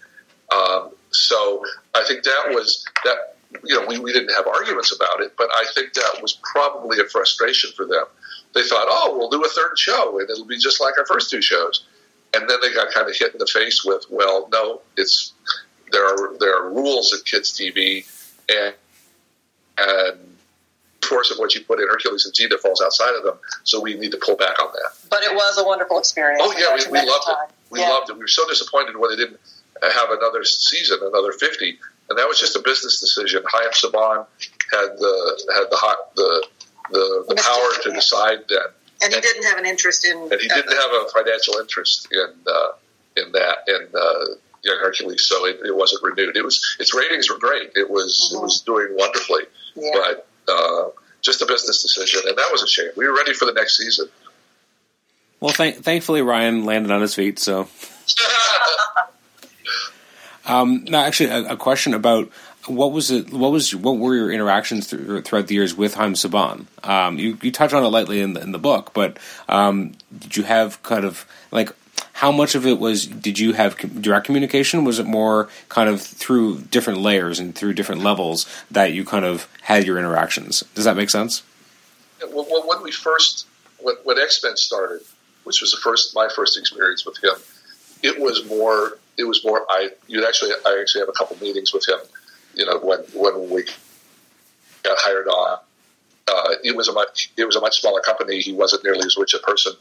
[SPEAKER 3] Um, so I think that was that. You know, we, we didn't have arguments about it, but I think that was probably a frustration for them. They thought, oh, we'll do a third show and it'll be just like our first two shows. And then they got kind of hit in the face with, well, no, it's there are there are rules at kids TV, and and force of what you put in Hercules and Xena falls outside of them, so we need to pull back on that.
[SPEAKER 2] But it was a wonderful experience.
[SPEAKER 3] Oh yeah, we, we loved it. We yeah. loved it. We were so disappointed when they didn't have another season, another fifty, and that was just a business decision. Haim Saban had the had the hot the the, the power to decide that,
[SPEAKER 2] and he and, didn't have an interest in,
[SPEAKER 3] and he didn't have a financial interest in uh, in that in uh, Young Hercules, so it, it, wasn't renewed. It was its ratings were great. It was mm-hmm. it was doing wonderfully, yeah. but uh, just a business decision, and that was a shame. We were ready for the next season.
[SPEAKER 1] Well, th- thankfully Ryan landed on his feet. So, um, now actually, a, a, question about what was it? What was what were your interactions throughout the years with Haim Saban? Um, you you touch on it lightly in the in the book, but um, did you have kind of like how much of it was did you have direct communication? Was it more kind of through different layers and through different levels that you kind of had your interactions? Does that make sense?
[SPEAKER 3] When we first when, when x-men started which was the first my first experience with him it was more it was more i you actually i actually have a couple meetings with him you know when when we got hired on uh, it was a much it was a much smaller company. He wasn't nearly as rich a person,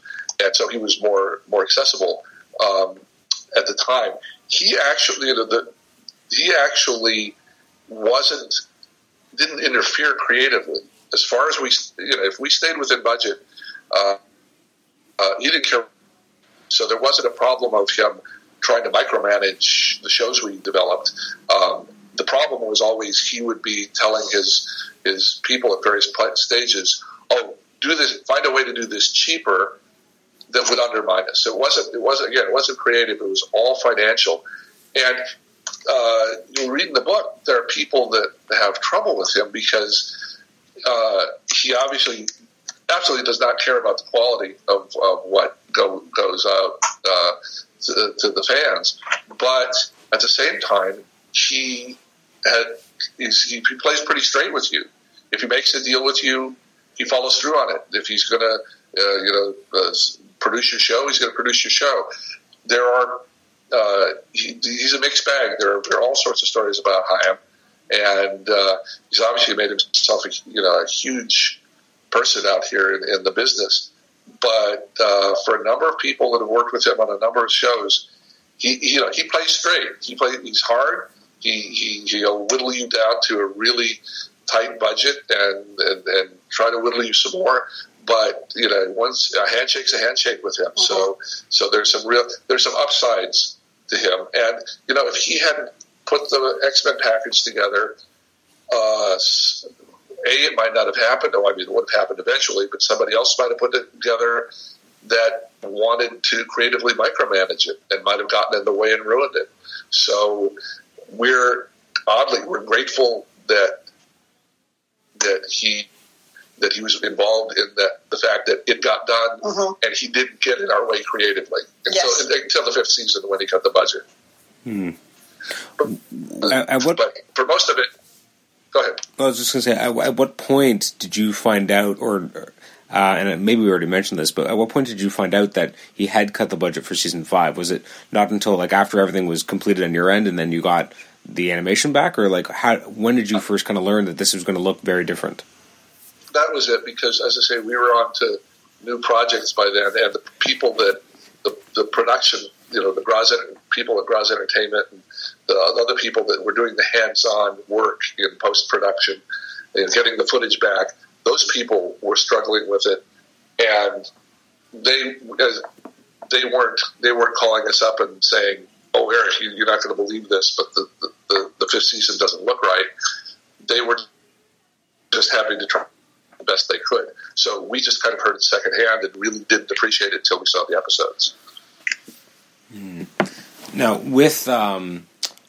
[SPEAKER 3] and so he was more more accessible um, at the time. He actually you know, the, he actually wasn't didn't interfere creatively as far as we you know if we stayed within budget. Uh, uh, he didn't care, so there wasn't a problem of him trying to micromanage the shows we developed. Um, the problem was always he would be telling his his people at various stages, "Oh, do this. Find a way to do this cheaper." That would undermine us. It wasn't. It wasn't. Again, it wasn't creative. It was all financial. And uh, you read in the book, there are people that have trouble with him because uh, he obviously absolutely does not care about the quality of, of what go, goes out uh, to, to, the fans. But at the same time, he he plays pretty straight with you. If he makes a deal with you, he follows through on it. If he's going to, uh, you know, uh, produce your show, he's going to produce your show. There are, uh, he, he's a mixed bag. There are, there are all sorts of stories about Haim, and uh, he's obviously made himself, a, you know, a huge person out here in, in the business. But uh, for a number of people that have worked with him on a number of shows, he you know, he plays straight. He plays. He's hard. He, he he'll whittle you down to a really tight budget and, and, and try to whittle you some more. But you know, once a handshake's a handshake with him. Mm-hmm. So so there's some real there's some upsides to him. And you know, if he hadn't put the X Men package together, uh, a it might not have happened. Oh, I mean, it would have happened eventually, but somebody else might have put it together that wanted to creatively micromanage it and might have gotten in the way and ruined it. So we're oddly we're grateful that that he that he was involved in that the fact that it got done mm-hmm. and he didn't get in our way creatively until yes. until the fifth season when he cut the budget.
[SPEAKER 1] Hmm.
[SPEAKER 3] But, at, what, but for most of it, go ahead.
[SPEAKER 1] I was just going to say, at, at, what point did you find out, or uh, and maybe we already mentioned this, but at what point did you find out that he had cut the budget for season five? Was it not until like after everything was completed on your end, and then you got the animation back, or like how? When did you first kind of learn that this was going to look very different?
[SPEAKER 3] That was it because, as I say, we were on to new projects by then, and the people that the, the production, you know, the Graz people at Graz Entertainment and the other people that were doing the hands-on work in post-production and getting the footage back, those people were struggling with it, and they they weren't they weren't calling us up and saying, oh, Eric, you, are not going to believe this, but the, the, the, fifth season doesn't look right. They were just having to try the best they could. So we just kind of heard it secondhand and really didn't appreciate it until we saw the episodes.
[SPEAKER 1] Mm. Now, with um,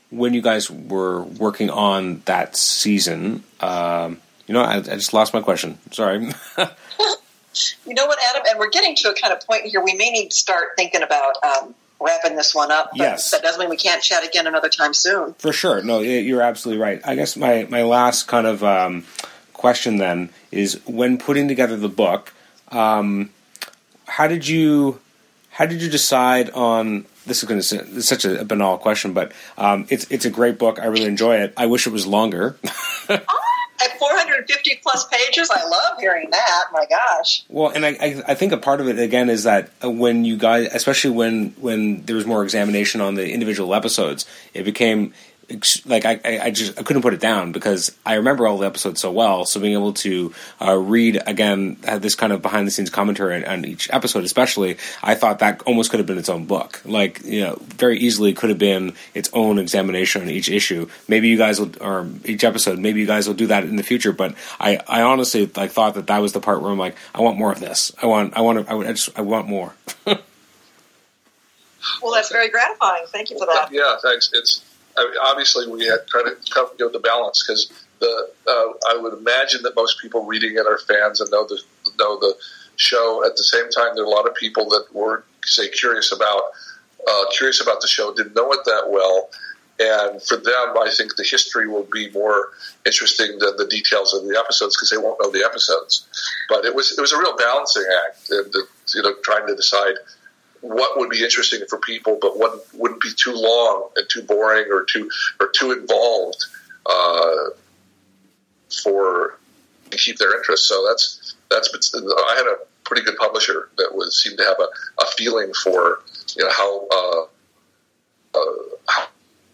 [SPEAKER 1] when you guys were working on that season, um, you know, I, I, just lost my question. Sorry.
[SPEAKER 2] you know what, Adam? And we're getting to a kind of point here. We may need to start thinking about um, wrapping this one up. But
[SPEAKER 1] yes.
[SPEAKER 2] That doesn't mean we can't chat again another time soon.
[SPEAKER 1] For sure. No, you're absolutely right. I guess my, my last kind of um, question then is when putting together the book, um, how did you how did you decide on this is going to it's such a, banal question, but um, it's it's a great book. I really enjoy it. I wish it was longer.
[SPEAKER 2] at 450 plus pages, I love hearing that. My gosh.
[SPEAKER 1] Well, and I, I, think a part of it again is that when you guys, especially when when there was more examination on the individual episodes, it became like I, I just I couldn't put it down because I remember all the episodes so well. So being able to uh, read again this kind of behind the scenes commentary on, on, each episode, especially, I thought that almost could have been its own book. Like you know, very easily could have been its own examination on each issue. Maybe you guys will, or each episode. Maybe you guys will do that in the future. But I, I honestly like thought that that was the part where I'm like, I want more of this. I want, I want, to, I, I just, I want more.
[SPEAKER 2] well, that's very gratifying. Thank you for that.
[SPEAKER 3] Yeah, thanks. It's I mean, obviously we had tried to you know, the balance because the uh, I would imagine that most people reading it are fans and know the know the show. At the same time, there are a lot of people that were say curious about uh, curious about the show, didn't know it that well, and for them, I think the history will be more interesting than the details of the episodes because they won't know the episodes. But it was it was a real balancing act, and you know, trying to decide what would be interesting for people, but what wouldn't be too long and too boring or too or too involved uh, for to keep their interest. So that's that's I had a pretty good publisher that was seemed to have a, a feeling for you know how. Uh, uh,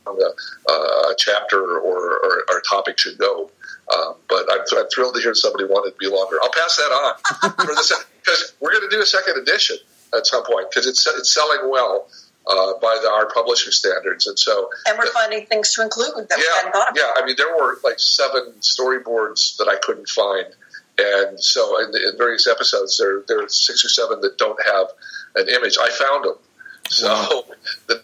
[SPEAKER 3] how a, uh, a chapter or, or, or, topic should go. Um, but I'm, I'm, thrilled to hear somebody wanted to be longer. I'll pass that on because we're going to do a second edition at some point because it's it's selling well uh, by the, our publishing standards, and so
[SPEAKER 2] and we're finding things to include that
[SPEAKER 3] yeah,
[SPEAKER 2] we hadn't thought
[SPEAKER 3] about. Yeah, I mean there were like seven storyboards that I couldn't find, and so in, in various episodes there there are six or seven that don't have an image. I found them, so wow. the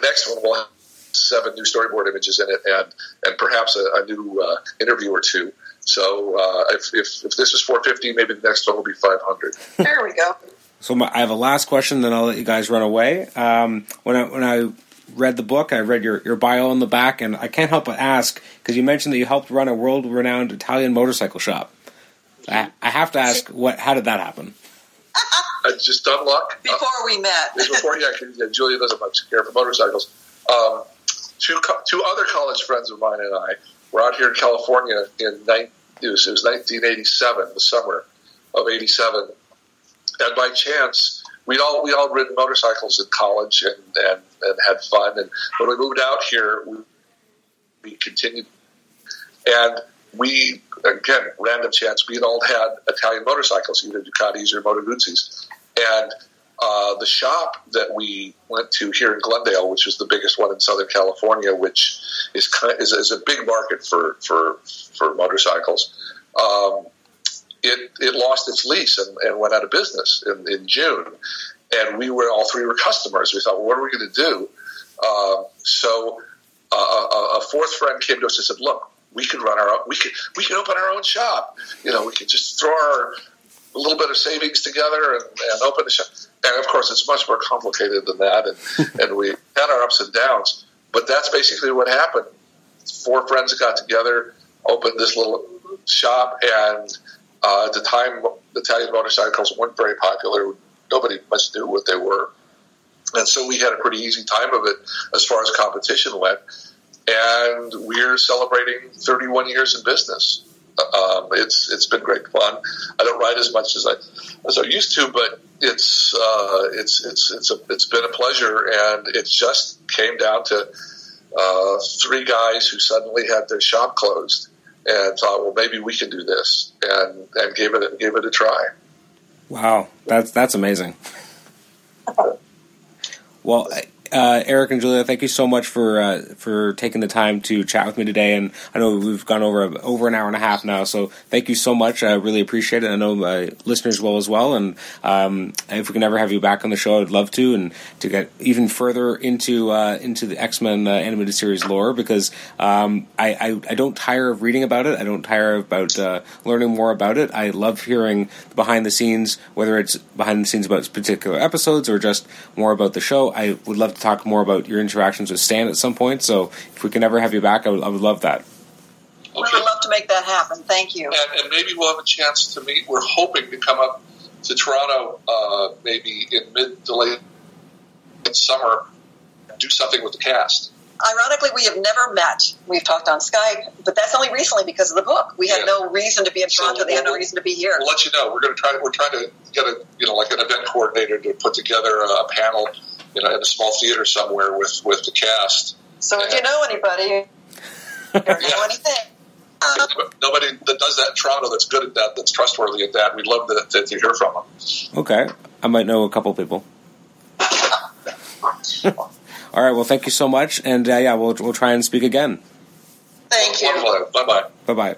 [SPEAKER 3] next one will have seven new storyboard images in it, and and perhaps a, a new uh, interview or two. So uh, if, if, if this is 450, maybe the next one will be 500.
[SPEAKER 2] There we go.
[SPEAKER 1] So my, I have a last question, then I'll let you guys run away. Um, when I when I read the book, I read your, your bio on the back, and I can't help but ask because you mentioned that you helped run a world renowned Italian motorcycle shop. I, I, have to ask, what? How did that happen?
[SPEAKER 3] I just dumb luck.
[SPEAKER 2] Before uh, we met.
[SPEAKER 3] before, yeah, yeah, Julia doesn't much care for motorcycles. Um, two two other college friends of mine and I were out here in California in it was, it was 1987, the summer of '87, and by chance, we'd all we all ridden motorcycles in college and, and, and had fun. And when we moved out here, we, we continued. And we, again, random chance, we had all had Italian motorcycles, either Ducatis or Moto Guzzis. And uh, the shop that we went to here in Glendale, which is the biggest one in Southern California, which is kind of, is, is, a big market for for for motorcycles. Um, it, it lost its lease and, and went out of business in, in June. And we were all three were customers. We thought, well, what are we going to do? Uh, so uh, a, a, fourth friend came to us and said, "Look, we could run our own, we could we could open our own shop. You know, we could just throw our a little bit of savings together and, and open a shop. And of course, it's much more complicated than that. And, and we had our ups and downs. But that's basically what happened. Four friends got together, opened this little shop, and uh, at the time, Italian motorcycles weren't very popular. Nobody much knew what they were. And so we had a pretty easy time of it as far as competition went. And we're celebrating 31 years in business. Um, it's it's been great fun. I don't ride as much as I as I used to, but it's uh, it's it's it's a, it's been a pleasure, and it just came down to uh, three guys who suddenly had their shop closed, and thought, well, maybe we can do this, and and gave it gave it a try.
[SPEAKER 1] Wow, that's that's amazing. Well, uh, Eric and Julia, thank you so much for uh, for taking the time to chat with me today. And I know we've gone over over an hour and a half now, so thank you so much. I really appreciate it. I know my listeners will as well. And um, if we can ever have you back on the show, I'd love to, and to get even further into uh, into the X Men uh, animated series lore because um, I, I, I don't tire of reading about it. I don't tire about uh, learning more about it. I love hearing behind the scenes, whether it's behind the scenes about particular episodes or just more about the show. I would love to talk more about your interactions with Stan at some point. So if we can ever have you back, I would, I would love that.
[SPEAKER 2] Okay. We would love to make that happen. Thank you.
[SPEAKER 3] And, and, maybe we'll have a chance to meet. We're hoping to come up to Toronto uh, maybe in mid to late summer and do something with the cast.
[SPEAKER 2] ironically, we have never met. We've talked on Skype, but that's only recently because of the book. We had
[SPEAKER 3] Yeah.
[SPEAKER 2] no reason to be in
[SPEAKER 3] So
[SPEAKER 2] Toronto. they had no reason to be here.
[SPEAKER 3] We'll let you know. We're going to try. We're trying to get a you know like an event coordinator to put together a panel, you know, in a small theater somewhere with with the cast.
[SPEAKER 2] So if you know anybody or know anything,
[SPEAKER 3] Nobody that does that in Toronto that's good at that, that's trustworthy at that. We'd love to, to, to hear from them.
[SPEAKER 1] Okay, I might know a couple people. All right. Well, thank you so much, and uh, yeah, we'll we'll try and speak again.
[SPEAKER 2] thank you.
[SPEAKER 3] Bye bye.
[SPEAKER 1] Bye bye.